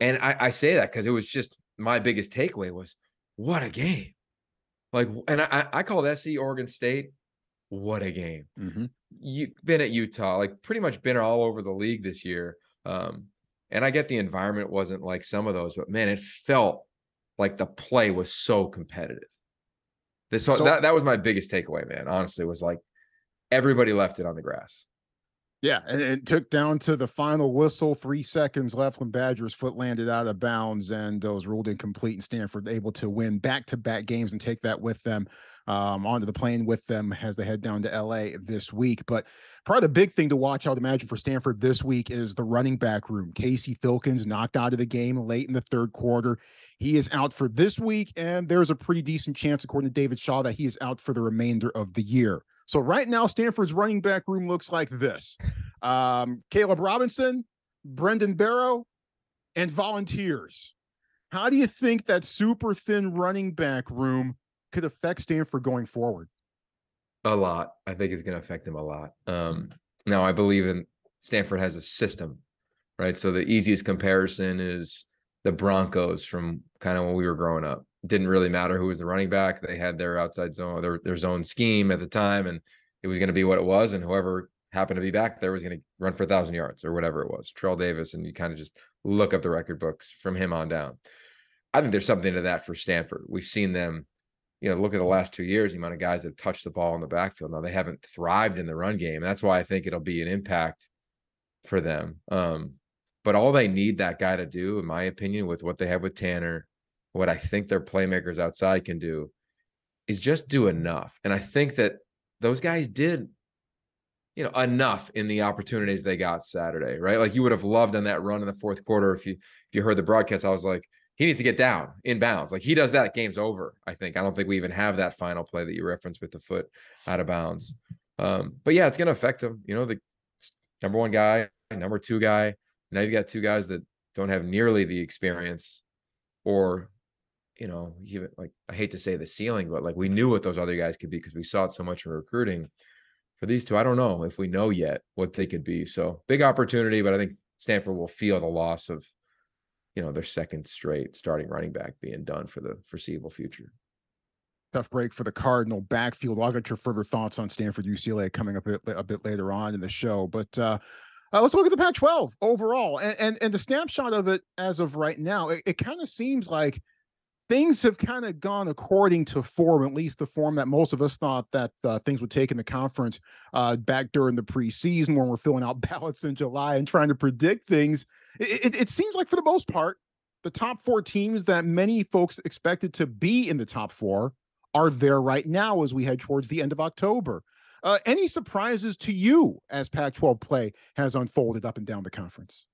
And I, I say that because it was just my biggest takeaway was what a game. Like, and I, I called SC Oregon State, what a game. Mm-hmm. You've been at Utah, like pretty much been all over the league this year. Um, and I get the environment wasn't like some of those, but man, it felt like the play was so competitive. This so, that that was my biggest takeaway, man. Honestly, was like everybody left it on the grass. Yeah, and it took down to the final whistle, three seconds left when Badger's foot landed out of bounds and uh, was ruled incomplete. And Stanford able to win back-to-back games and take that with them um, onto the plane with them as they head down to LA this week. But probably the big thing to watch, I would imagine, for Stanford this week is the running back room. Casey Filkins knocked out of the game late in the third quarter. He is out for this week, and there's a pretty decent chance, according to David Shaw, that he is out for the remainder of the year. So right now, Stanford's running back room looks like this: um, Caleb Robinson, Brendan Barrow, and volunteers. How do you think that super thin running back room could affect Stanford going forward? A lot. I think it's going to affect them a lot. Um, now, I believe in Stanford has a system, right? So the easiest comparison is the Broncos from kind of when we were growing up didn't really matter who was the running back. They had their outside zone, their, their zone scheme at the time, and it was going to be what it was. And whoever happened to be back there was going to run for a thousand yards or whatever it was. Terrell Davis, and you kind of just look up the record books from him on down. I think there's something to that for Stanford. We've seen them, you know, look at the last two years, the amount of guys that have touched the ball in the backfield. Now they haven't thrived in the run game. That's why I think it'll be an impact for them. Um, but all they need that guy to do, in my opinion, with what they have with Tanner, what I think their playmakers outside can do is just do enough. And I think that those guys did, you know, enough in the opportunities they got Saturday, right? Like you would have loved on that run in the fourth quarter if you if you heard the broadcast. I was like, he needs to get down in bounds. Like he does that, game's over. I think. I don't think we even have that final play that you referenced with the foot out of bounds. Um, but yeah, it's gonna affect him. You know, the number one guy, number two guy. Now you've got two guys that don't have nearly the experience or you know, even like I hate to say the ceiling, but like we knew what those other guys could be because we saw it so much in recruiting. For these two, I don't know if we know yet what they could be. So big opportunity, but I think Stanford will feel the loss of, you know, their second straight starting running back being done for the foreseeable future. Tough break for the Cardinal backfield. I'll get your further thoughts on Stanford UCLA coming up a a bit later on in the show. But uh, uh, let's look at the Pac-12 overall, and, and and the snapshot of it as of right now. It, it kind of seems like things have kind of gone according to form, at least the form that most of us thought that uh, things would take in the conference uh, back during the preseason when we're filling out [laughs] ballots in July and trying to predict things. It, it, it, seems like, for the most part, the top four teams that many folks expected to be in the top four are there right now as we head towards the end of October. Uh, any surprises to you as Pac 12 play has unfolded up and down the conference?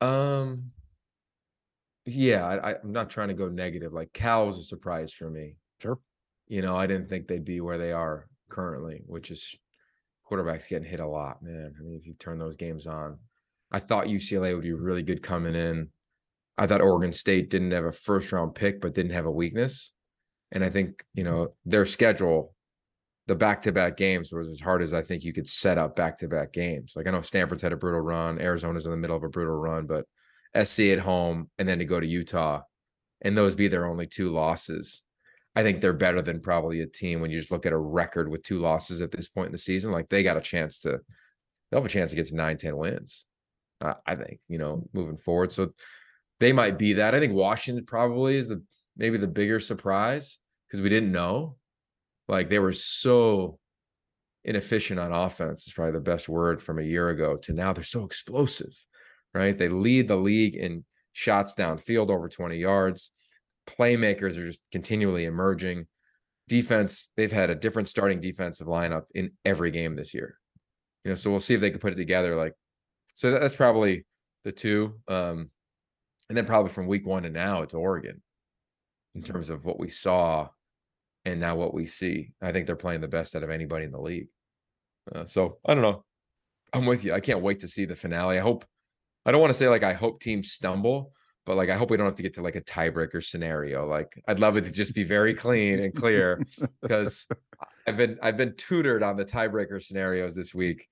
Um, yeah, I, I'm not trying to go negative. Like Cal was a surprise for me. Sure. You know, I didn't think they'd be where they are currently, which is quarterbacks getting hit a lot, man. I mean, if you turn those games on, I thought UCLA would be really good coming in. I thought Oregon State didn't have a first round pick, but didn't have a weakness. And I think, you know, their schedule, the back to back games was as hard as I think you could set up back to back games. Like I know Stanford's had a brutal run, Arizona's in the middle of a brutal run, but SC at home, and then to go to Utah, and those be their only two losses. I think they're better than probably a team when you just look at a record with two losses at this point in the season. Like they got a chance to, they'll have a chance to get to nine, 10 wins. Uh, I think, you know, moving forward. So they might be that. I think Washington probably is the maybe the bigger surprise because we didn't know. Like they were so inefficient on offense, is probably the best word from a year ago to now they're so explosive right? They lead the league in shots downfield over 20 yards. Playmakers are just continually emerging. Defense, they've had a different starting defensive lineup in every game this year. You know, so we'll see if they can put it together. Like, so that's probably the two. Um, and then probably from week one to now, it's Oregon in terms of what we saw and now what we see. I think they're playing the best out of anybody in the league. Uh, so I don't know. I'm with you. I can't wait to see the finale. I hope. I don't want to say like I hope teams stumble, but like I hope we don't have to get to like a tiebreaker scenario. Like I'd love it to just be very clean and clear [laughs] because I've been I've been tutored on the tiebreaker scenarios this week,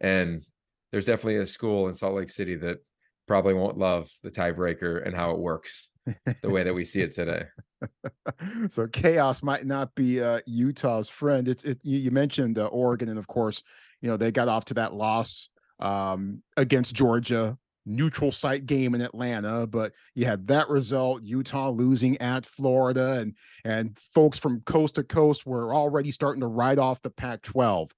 and there's definitely a school in Salt Lake City that probably won't love the tiebreaker and how it works the way that we see it today. [laughs] so chaos might not be uh, Utah's friend. It's it. You, mentioned uh, Oregon, and of course, you know they got off to that loss um, against Georgia, neutral site game in Atlanta. But you had that result, Utah losing at Florida, and and folks from coast to coast were already starting to write off the Pac-12.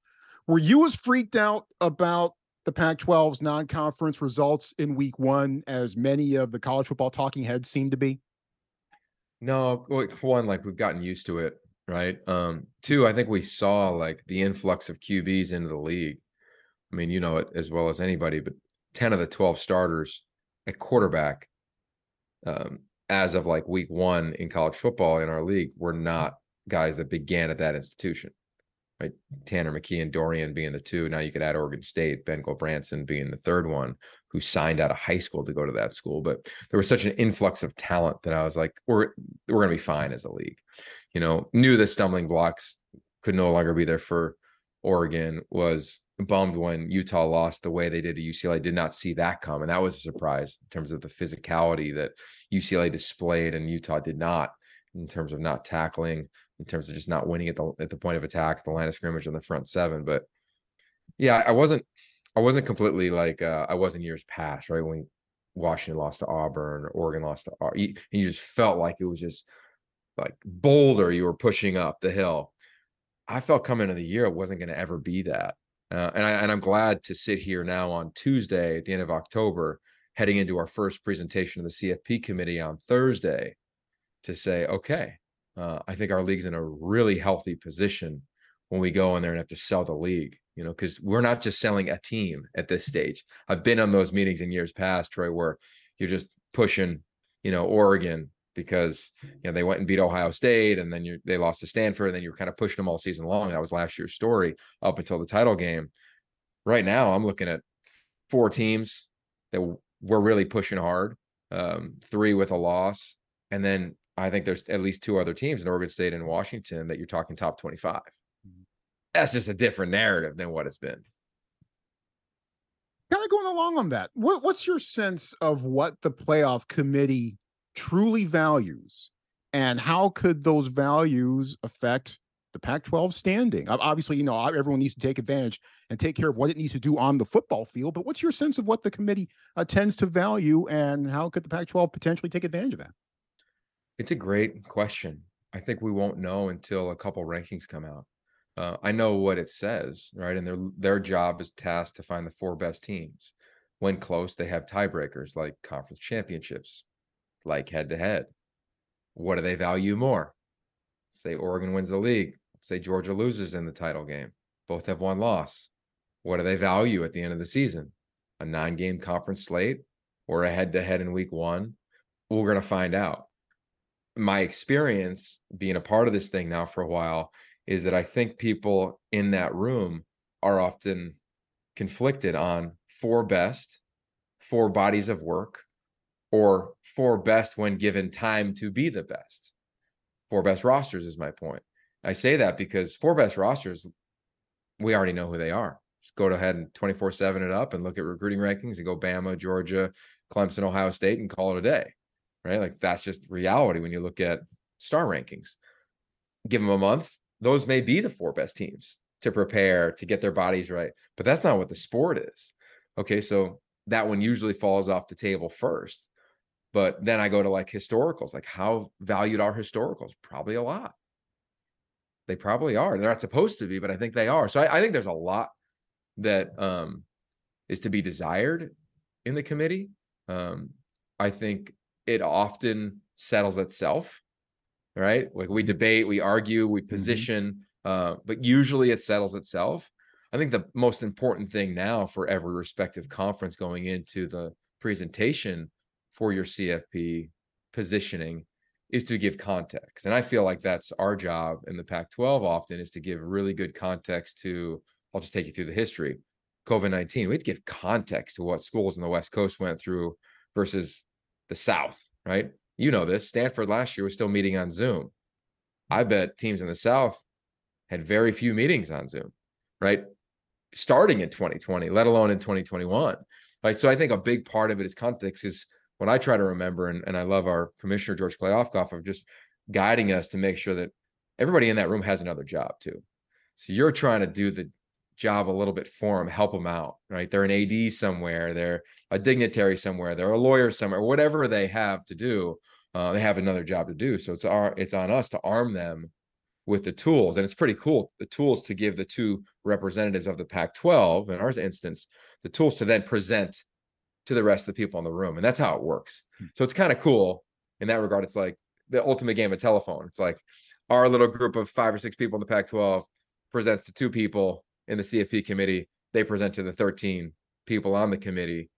Were you as freaked out about the Pac 12's non conference results in week one as many of the college football talking heads seem to be? No, one, like we've gotten used to it, right? Um, two, I think we saw like the influx of QBs into the league. I mean, you know it as well as anybody, but 10 of the 12 starters at quarterback um, as of like week one in college football in our league were not guys that began at that institution right? Tanner McKee and Dorian being the two. Now you could add Oregon State, Ben Branson being the third one who signed out of high school to go to that school. But there was such an influx of talent that I was like, we're we're gonna be fine as a league. You know, knew the stumbling blocks could no longer be there for Oregon. Was bummed when Utah lost the way they did to UCLA. Did not see that come, and that was a surprise in terms of the physicality that UCLA displayed and Utah did not in terms of not tackling in terms of just not winning at the at the point of attack, the line of scrimmage, on the front seven. But yeah, I wasn't I wasn't completely like uh, I was in years past, right? When Washington lost to Auburn or Oregon lost to Auburn, you, you just felt like it was just like boulder you were pushing up the hill. I felt coming into the year it wasn't going to ever be that, uh, and I and I'm glad to sit here now on Tuesday at the end of October, heading into our first presentation of the CFP committee on Thursday, to say, okay, uh, I think our league's in a really healthy position when we go in there and have to sell the league, you know, because we're not just selling a team at this stage. I've been on those meetings in years past, Troy, where you're just pushing, you know, Oregon because you know they went and beat Ohio State and then you they lost to Stanford and then you were kind of pushing them all season long. That was last year's story up until the title game. Right now, I'm looking at four teams that we're really pushing hard, um, three with a loss, and then I think there's at least two other teams in Oregon State and Washington that you're talking top 25. Mm-hmm. That's just a different narrative than what it's been. Kind of going along on that. What, what's your sense of what the playoff committee truly values and how could those values affect the Pac 12 standing? Obviously, you know, everyone needs to take advantage and take care of what it needs to do on the football field. But what's your sense of what the committee uh, tends to value and how could the Pac 12 potentially take advantage of that? It's a great question. I think we won't know until a couple rankings come out. Uh, I know what it says, right? And their their job is tasked to find the four best teams. When close, they have tiebreakers like conference championships, like head to head. What do they value more? Say Oregon wins the league. Say Georgia loses in the title game. Both have one loss. What do they value at the end of the season? A nine game conference slate or a head to head in week one? We're going to find out my experience being a part of this thing now for a while is that I think people in that room are often conflicted on four best, four bodies of work, or four best when given time to be the best. Four best rosters is my point. I say that because four best rosters, we already know who they are. Just go ahead and 24 7 it up and look at recruiting rankings and go Bama, Georgia, Clemson, Ohio State and call it a day right? Like that's just reality when you look at star rankings. Give them a month, those may be the four best teams to prepare to get their bodies right, but that's not what the sport is. Okay, so that one usually falls off the table first. But then I go to like historicals, like how valued are historicals? Probably a lot. They probably are. They're not supposed to be, but I think they are. So I, I think there's a lot that um, is to be desired in the committee. Um, I think it often settles itself, right? Like we debate, we argue, we position, uh, but usually it settles itself. I think the most important thing now for every respective conference going into the presentation for your CFP positioning is to give context. And I feel like that's our job in the Pac 12 often is to give really good context to, I'll just take you through the history. COVID 19, we had to give context to what schools in the West Coast went through versus the South, right? You know this. Stanford last year was still meeting on Zoom. I bet teams in the South had very few meetings on Zoom, right? Starting in 2020, let alone in 2021. Right. So I think a big part of it is context is what I try to remember, and, and I love our commissioner, George Kliavkoff, of just guiding us to make sure that everybody in that room has another job too. So you're trying to do the job a little bit for them, help them out, right? They're an AD somewhere, they're a dignitary somewhere, they're a lawyer somewhere, whatever they have to do, uh, they have another job to do. So it's our it's on us to arm them with the tools, and it's pretty cool the tools to give the two representatives of the Pac-12, in our instance, the tools to then present to the rest of the people in the room. And that's how it works. Hmm. So it's kind of cool in that regard. It's like the ultimate game of telephone. It's like our little group of five or six people in the Pac 12 presents to two people in the CFP committee. They present to the 13 people on the committee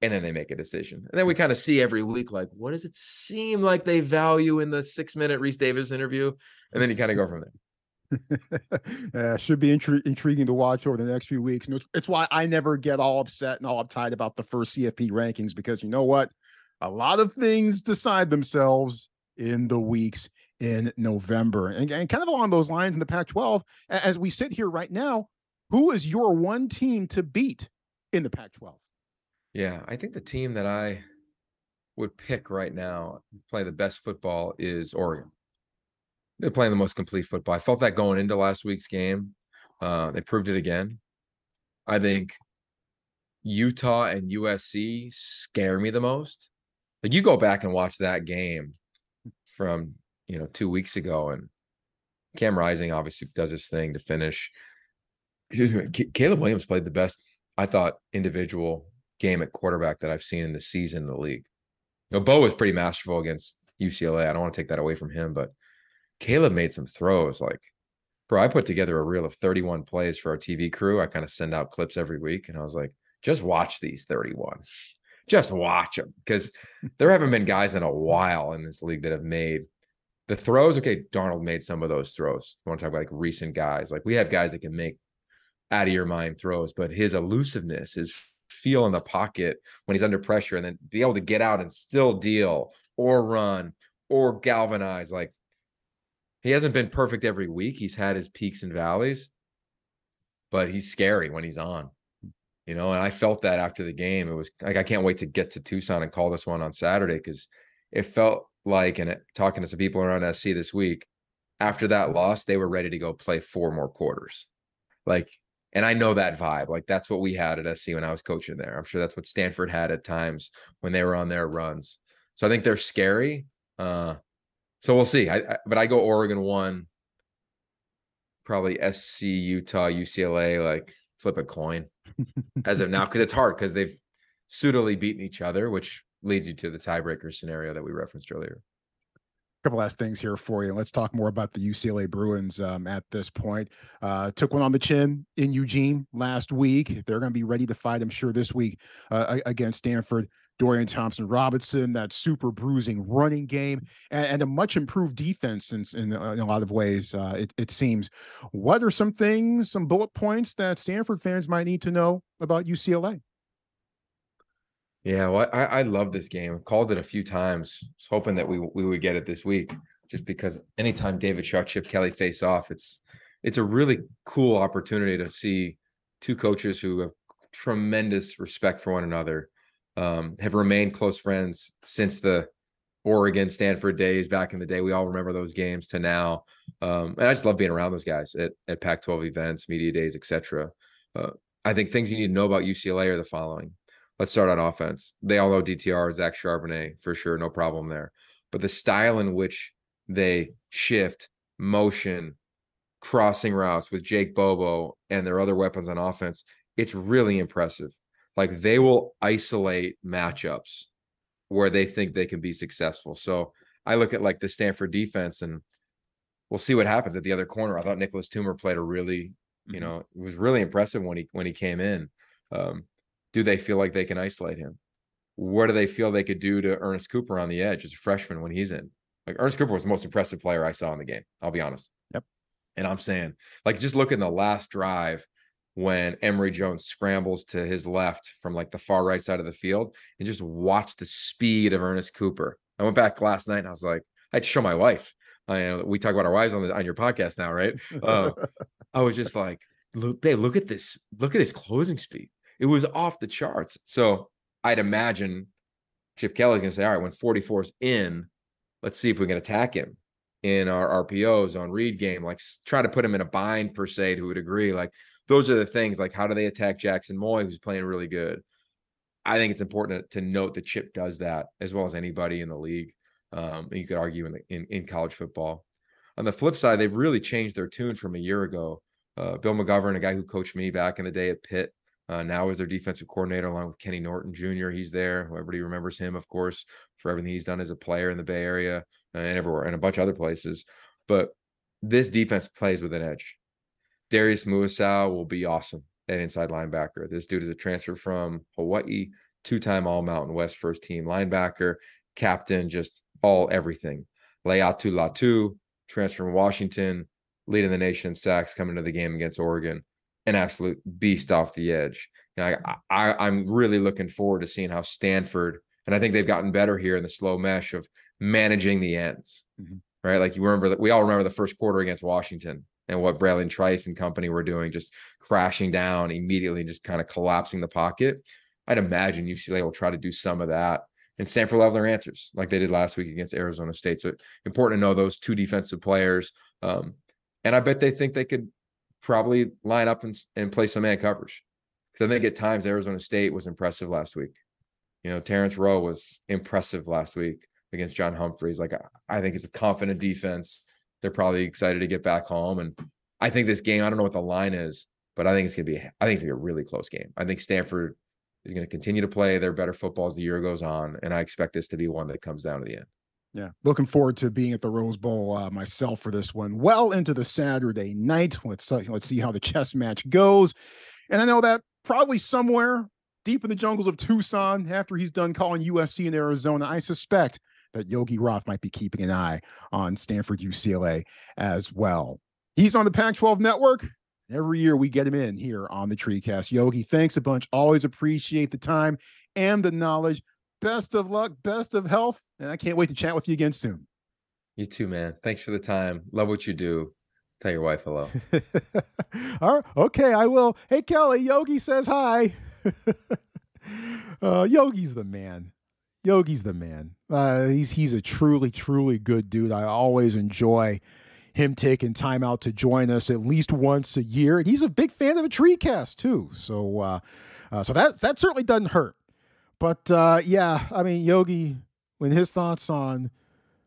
and then they make a decision. And then we kind of see every week, like, what does it seem like they value in the six minute Rece Davis interview? And then you kind of go from there. [laughs] uh, should be intri- intriguing to watch over the next few weeks. And it's, it's why I never get all upset and all uptight about the first CFP rankings because you know what? A lot of things decide themselves in the weeks in November. And, and kind of along those lines in the Pac 12, as we sit here right now, who is your one team to beat in the Pac 12? Yeah, I think the team that I would pick right now play the best football is Oregon they're playing the most complete football. I felt that going into last week's game. Uh, they proved it again. I think Utah and USC scare me the most. Like you go back and watch that game from you know two weeks ago, and Cam Rising obviously does his thing to finish. Excuse me, Caleb Williams played the best I thought individual game at quarterback that I've seen in the season in the league. You know, Bo was pretty masterful against UCLA. I don't want to take that away from him, but Caleb made some throws. Like, bro, I put together a reel of 31 plays for our TV crew. I kind of send out clips every week, and I was like, just watch these 31. [laughs] Just watch them because there haven't been guys in a while in this league that have made the throws. Okay, Darnold made some of those throws. I want to talk about like recent guys. Like we have guys that can make out of your mind throws, but his elusiveness, his feel in the pocket when he's under pressure, and then be able to get out and still deal or run or galvanize. Like he hasn't been perfect every week. He's had his peaks and valleys, but he's scary when he's on. You know, and I felt that after the game. It was like I can't wait to get to Tucson and call this one on Saturday because it felt like, and talking to some people around SC this week, after that loss, they were ready to go play four more quarters. Like, and I know that vibe. Like that's what we had at SC when I was coaching there. I'm sure that's what Stanford had at times when they were on their runs. So I think they're scary. Uh, so we'll see. I, I, but I go Oregon one, probably SC, Utah, UCLA. Like flip a coin as of now because it's hard because they've suitably beaten each other, which leads you to the tiebreaker scenario that we referenced earlier couple last things here for you. Let's talk more about the UCLA Bruins um, at this point. Uh, took one on the chin in Eugene last week. They're going to be ready to fight, I'm sure, this week uh, against Stanford. Dorian Thompson Robinson, that super bruising running game, and, and a much improved defense in, in, in a lot of ways, uh, it, it, seems. What are some things, some bullet points that Stanford fans might need to know about UCLA? Yeah, well, I, I love this game. Called it a few times. Hoping that we we would get it this week, just because anytime David Shaw, Chip Kelly face off, it's it's a really cool opportunity to see two coaches who have tremendous respect for one another, um, have remained close friends since the Oregon Stanford days back in the day. We all remember those games to now, um, and I just love being around those guys at at Pac-12 events, media days, etc. Uh, I think things you need to know about UCLA are the following Let's start on offense. They all know DTR, Zach Charbonnet for sure, no problem there. But the style in which they shift, motion, crossing routes with Jake Bobo and their other weapons on offense, it's really impressive. Like they will isolate matchups where they think they can be successful. So I look at like the Stanford defense and we'll see what happens at the other corner. I thought Nicholas Toomer played a really, you Mhm. know, it was really impressive when he when he came in. Um, do they feel like they can isolate him? What do they feel they could do to Ernest Cooper on the edge as a freshman when he's in? Like Ernest Cooper was the most impressive player I saw in the game. I'll be honest. Yep. And I'm saying, like, just look in the last drive when Emory Jones scrambles to his left from like the far right side of the field and just watch the speed of Ernest Cooper. I went back last night and I was like, I had to show my wife. I, we talk about our wives on the on your podcast now, right? [laughs] Uh, I was just like, look, babe, look at this. Look at his closing speed. It was off the charts. So I'd imagine Chip Kelly's going to say, all right, when 44 is in, let's see if we can attack him in our RPOs on read game. Like try to put him in a bind per se to a degree. Like those are the things. Like how do they attack Jackson Moy, who's playing really good? I think it's important to note that Chip does that as well as anybody in the league. Um, you could argue in, the, in in college football. On the flip side, they've really changed their tune from a year ago. Uh, Bill McGovern, a guy who coached me back in the day at Pitt, uh, now is their defensive coordinator along with Kenny Norton Jr. He's there. Everybody remembers him, of course, for everything he's done as a player in the Bay Area and everywhere and a bunch of other places. But this defense plays with an edge. Darius Muasau will be awesome at inside linebacker. This dude is a transfer from Hawaii, two-time All Mountain West first team linebacker, captain, just all everything. Laiatu Latu, transfer from Washington, leading the nation in sacks coming to the game against Oregon, an absolute beast off the edge. You know, I, I, I'm really looking forward to seeing how Stanford, and I think they've gotten better here in the slow mesh of managing the ends, Mhm. right? Like you remember that we all remember the first quarter against Washington and what Bradley and Trice and company were doing, just crashing down immediately, just kind of collapsing the pocket. I'd imagine UCLA will try to do some of that. And Stanford will have their answers like they did last week against Arizona State. So important to know those two defensive players. Um, and I bet they think they could probably line up and, and play some man coverage. Because I think at times Arizona State was impressive last week. You know, Terrence Rowe was impressive last week against John Humphreys. Like I, I think it's a confident defense. They're probably excited to get back home. And I think this game, I don't know what the line is, but I think it's gonna be I think it's gonna be a really close game. I think Stanford is gonna continue to play their better football as the year goes on. And I expect this to be one that comes down to the end. Yeah, looking forward to being at the Rose Bowl uh, myself for this one. Well into the Saturday night. Let's uh, let's see how the chess match goes. And I know that probably somewhere deep in the jungles of Tucson, after he's done calling USC in Arizona, I suspect that Yogi Roth might be keeping an eye on Stanford UCLA as well. He's on the Pac-12 network. Every year we get him in here on the TreeCast. Yogi, thanks a bunch. Always appreciate the time and the knowledge. Best of luck, best of health, and I can't wait to chat with you again soon. You too, man. Thanks for the time. Love what you do. Tell your wife hello. [laughs] All right, okay, I will. Hey, Kelly, Yogi says hi. [laughs] uh, Yogi's the man. Yogi's the man. Uh, he's he's a truly, truly good dude. I always enjoy him taking time out to join us at least once a year. And he's a big fan of the TreeCast too. So, uh, uh, so that that certainly doesn't hurt. But uh, yeah, I mean, Yogi, when his thoughts on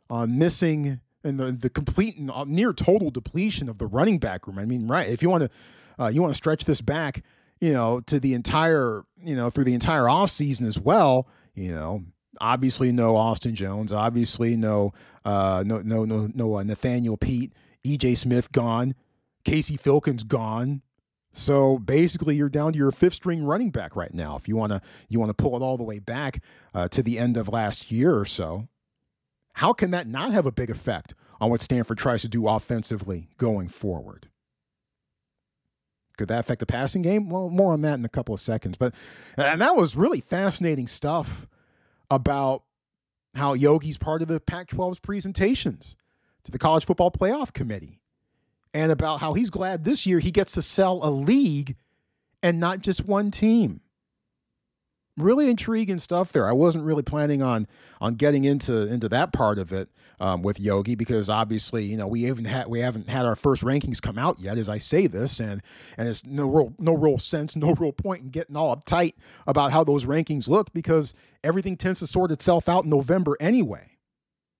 on missing and the, the complete and uh, near total depletion of the running back room. I mean, right? If you want to, uh, you want to stretch this back, you know, to the entire, you know, through the entire off season as well. You know, obviously no Austin Jones, obviously no, uh, no, no, no, no uh, Nathaniel Peat, EJ Smith gone, Casey Filkins gone. So basically, you're down to your fifth string running back right now. If you want to, you want to pull it all the way back uh, to the end of last year or so. How can that not have a big effect on what Stanford tries to do offensively going forward? Could that affect the passing game? Well, more on that in a couple of seconds. But and that was really fascinating stuff about how Yogi's part of the Pac-12's presentations to the College Football Playoff Committee, and about how he's glad this year he gets to sell a league and not just one team really intriguing stuff there. I wasn't really planning on on getting into into that part of it um, with Yogi because obviously you know we haven't had we haven't had our first rankings come out yet as I say this and and it's no real no real sense [laughs] no real point in getting all uptight about how those rankings look because everything tends to sort itself out in November anyway.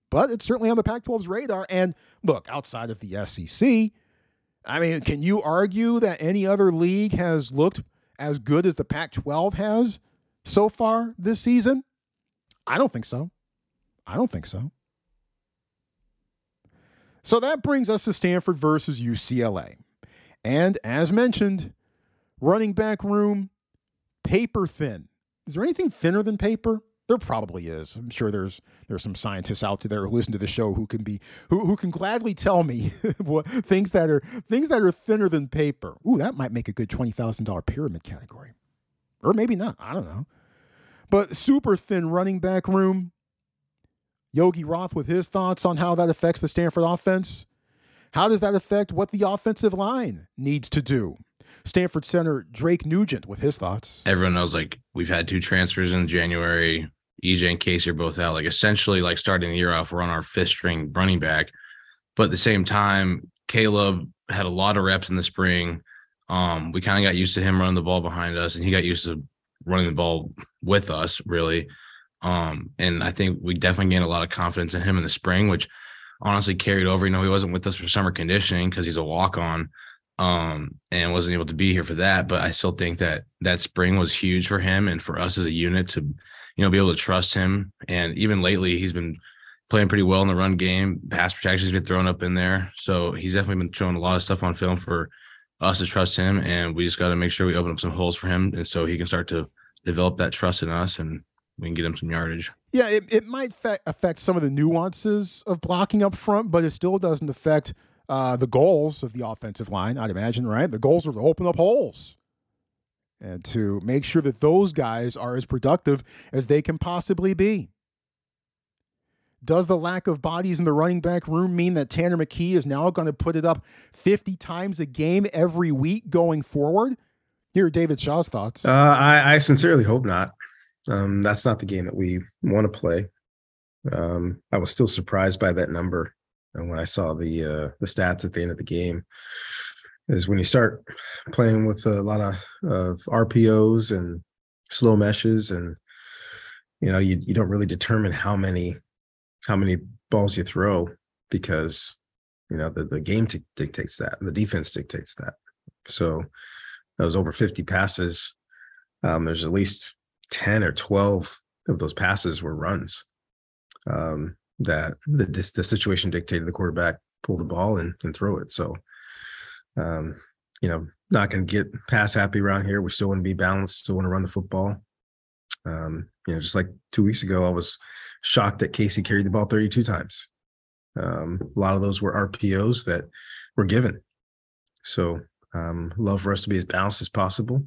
But it's certainly on the Pac-12's radar. And look, outside of the SEC, I mean, can you argue that any other league has looked as good as the Pac-12 has? so far this season? I don't think so. I don't think so. So that brings us to Stanford versus UCLA. And as mentioned, running back room, paper thin. Is there anything thinner than paper? There probably is. I'm sure there's there's some scientists out there who listen to the show who can be who, who can gladly tell me [laughs] what things that are things that are thinner than paper. Ooh, that might make a good twenty thousand dollar pyramid category, or maybe not. I don't know. But super thin running back room. Yogi Roth with his thoughts on how that affects the Stanford offense. How does that affect what the offensive line needs to do? Stanford center Drake Nugent with his thoughts. Everyone knows like we've had two transfers in January. EJ and Casey are both out. Like essentially, like starting the year off, we're on our fifth string running back. But at the same time, Caleb had a lot of reps in the spring. Um, we kind of got used to him running the ball behind us, and he got used to running the ball with us, really. Um, and I think we definitely gained a lot of confidence in him in the spring, which honestly carried over. You know, he wasn't with us for summer conditioning because he's a walk on um, and wasn't able to be here for that. But I still think that that spring was huge for him and for us as a unit to, you know, be able to trust him. And even lately, he's been playing pretty well in the run game. Pass protection's been thrown up in there, so he's definitely been showing a lot of stuff on film for us to trust him. And we just got to make sure we open up some holes for him, and so he can start to develop that trust in us and we can get him some yardage. Yeah, it, it might affect some of the nuances of blocking up front, but it still doesn't affect uh, the goals of the offensive line, I'd imagine, right? The goals are to open up holes and to make sure that those guys are as productive as they can possibly be. Does the lack of bodies in the running back room mean that Tanner McKee is now going to put it up 50 times a game every week going forward? Here are David Shaw's thoughts. Uh, I, I, sincerely hope not. Um, that's not the game that we want to play. Um, I was still surprised by that number, and when I saw the uh, the stats at the end of the game, is when you start playing with a lot of, of RPOs and slow meshes, and you know you you don't really determine how many how many balls you throw because you know the the game t- dictates that, the defense dictates that. So that was over 50 passes. Um, there's at least 10 or 12 of those passes were runs um, that the, the situation dictated the quarterback pull the ball and, and throw it. So, um, you know, not going to get pass happy around here. We still want to be balanced, still want to run the football. Um, you know, just like two weeks ago, I was shocked that Casey carried the ball 32 times. Um, a lot of those were RPOs that were given. So, um, love for us to be as balanced as possible.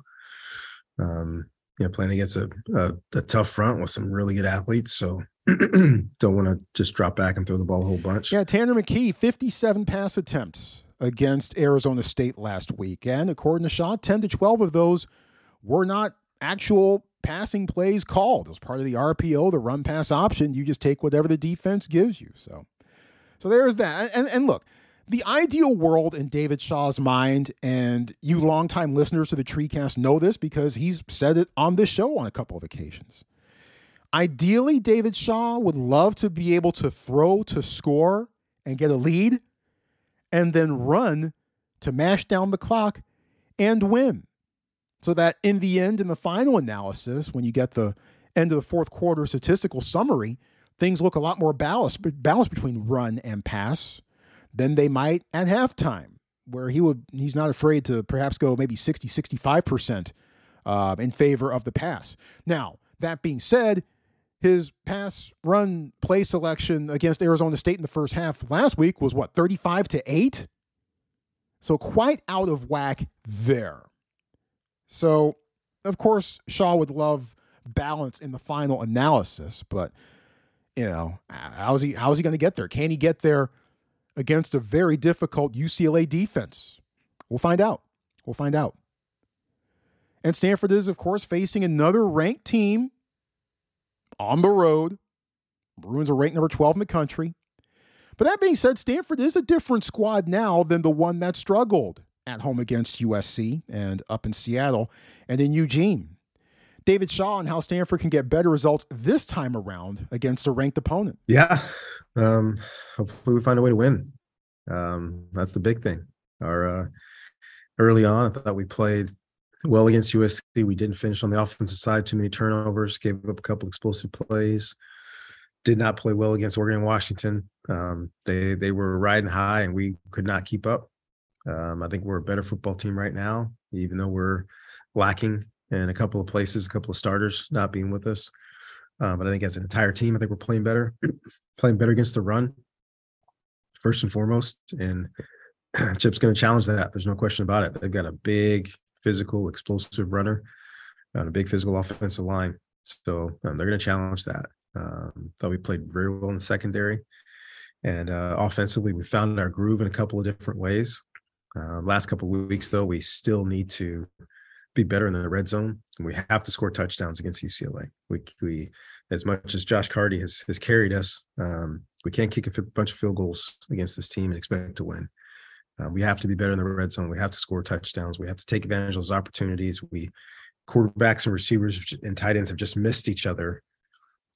Um, you know, playing against a, a, a tough front with some really good athletes. So [clears throat] don't want to just drop back and throw the ball a whole bunch. Yeah, Tanner McKee, 57 pass attempts against Arizona State last week. And according to Shaw, 10 to 12 of those were not actual passing plays called. It was part of the RPO, the run pass option. You just take whatever the defense gives you. So so there's that. And and look, the ideal world in David Shaw's mind, and you longtime listeners to the Treecast know this because he's said it on this show on a couple of occasions. Ideally, David Shaw would love to be able to throw to score and get a lead, and then run to mash down the clock and win. So that in the end, in the final analysis, when you get the end of the fourth quarter statistical summary, things look a lot more balanced, balanced between run and pass than they might at halftime, where he would he's not afraid to perhaps go maybe 60, 65% uh, in favor of the pass. Now, that being said, his pass run play selection against Arizona State in the first half last week was what, 35 to 8? So quite out of whack there. So, of course, Shaw would love balance in the final analysis, but you know, how's he how's he going to get there? Can he get there against a very difficult UCLA defense? We'll find out. We'll find out. And Stanford is, of course, facing another ranked team on the road. Bruins are ranked number 12 in the country. But that being said, Stanford is a different squad now than the one that struggled at home against USC and up in Seattle and in Eugene. David Shaw and how Stanford can get better results this time around against a ranked opponent. Yeah. Um, hopefully we find a way to win. Um, that's the big thing. Our uh, early on, I thought we played well against USC. We didn't finish on the offensive side. Too many turnovers. Gave up a couple explosive plays. Did not play well against Oregon and Washington. Um, they they were riding high, and we could not keep up. Um, I think we're a better football team right now, even though we're lacking in a couple of places, a couple of starters not being with us. Um, but I think as an entire team, I think we're playing better, [clears throat] playing better against the run, first and foremost. And [clears throat] Chip's going to challenge that. There's no question about it. They've got a big, physical, explosive runner, and a big physical offensive line. So um, they're going to challenge that. Um, thought we played very well in the secondary. And uh, offensively, we found our groove in a couple of different ways. Uh, last couple of weeks, though, we still need to be better in the red zone. And we have to score touchdowns against UCLA. We, we as much as Josh Karty has has carried us, um, we can't kick a bunch of field goals against this team and expect to win. Uh, we have to be better in the red zone. We have to score touchdowns. We have to take advantage of those opportunities. We quarterbacks and receivers and tight ends have just missed each other,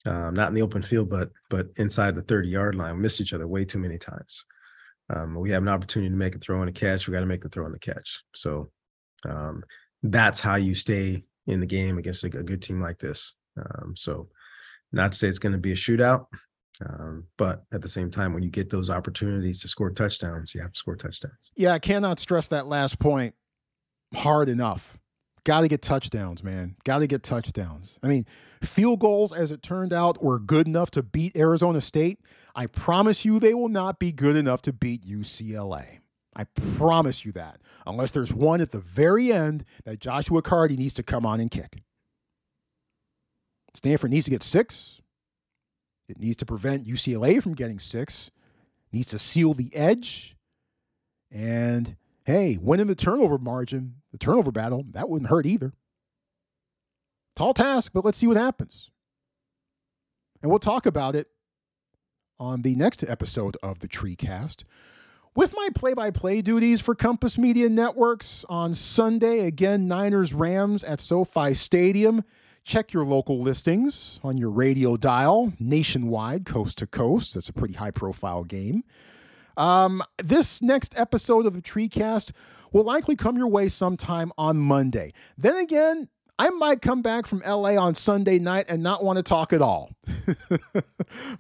um, not in the open field, but but inside the 30 yard line. We missed each other way too many times. Um, we have an opportunity to make a throw and a catch. We got to make the throw and the catch. So um, that's how you stay in the game against a, good team like this. Um, so, not to say it's going to be a shootout, um, but at the same time, when you get those opportunities to score touchdowns, you have to score touchdowns. Yeah, I cannot stress that last point hard enough. Got to get touchdowns, man. Got to get touchdowns. I mean, field goals, as it turned out, were good enough to beat Arizona State. I promise you, they will not be good enough to beat UCLA. I promise you that. Unless there's one at the very end that Joshua Karty needs to come on and kick. Stanford needs to get six. It needs to prevent UCLA from getting six. It needs to seal the edge. And hey, winning the turnover margin, the turnover battle, that wouldn't hurt either. Tall task, but let's see what happens. And we'll talk about it on the next episode of the Tree Cast. With my play by play duties for Compass Media Networks on Sunday, again, Niners Rams at SoFi Stadium. Check your local listings on your radio dial, nationwide, coast to coast. That's a pretty high profile game. Um, this next episode of the Treecast will likely come your way sometime on Monday. Then again, I might come back from LA on Sunday night and not want to talk at all. [laughs] but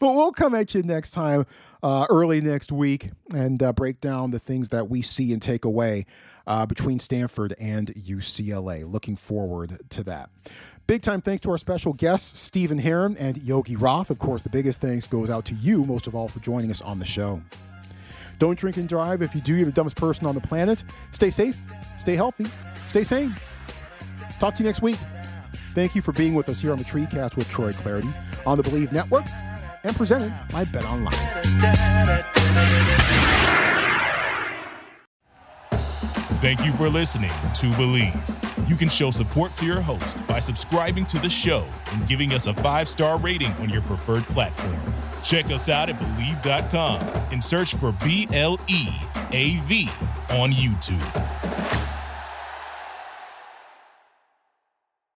we'll come at you next time, uh, early next week, and uh, break down the things that we see and take away uh, between Stanford and UCLA. Looking forward to that. Big time thanks to our special guests, Stephen Herron and Yogi Roth. Of course, the biggest thanks goes out to you, most of all, for joining us on the show. Don't drink and drive. If you do, you're the dumbest person on the planet. Stay safe, stay healthy, stay sane. Talk to you next week. Thank you for being with us here on the Treecast with Troy Clardy on the Bleav Network and presented by Bet Online. Thank you for listening to Bleav. You can show support to your host by subscribing to the show and giving us a five star rating on your preferred platform. Check us out at Bleav.com and search for B L E A V on YouTube.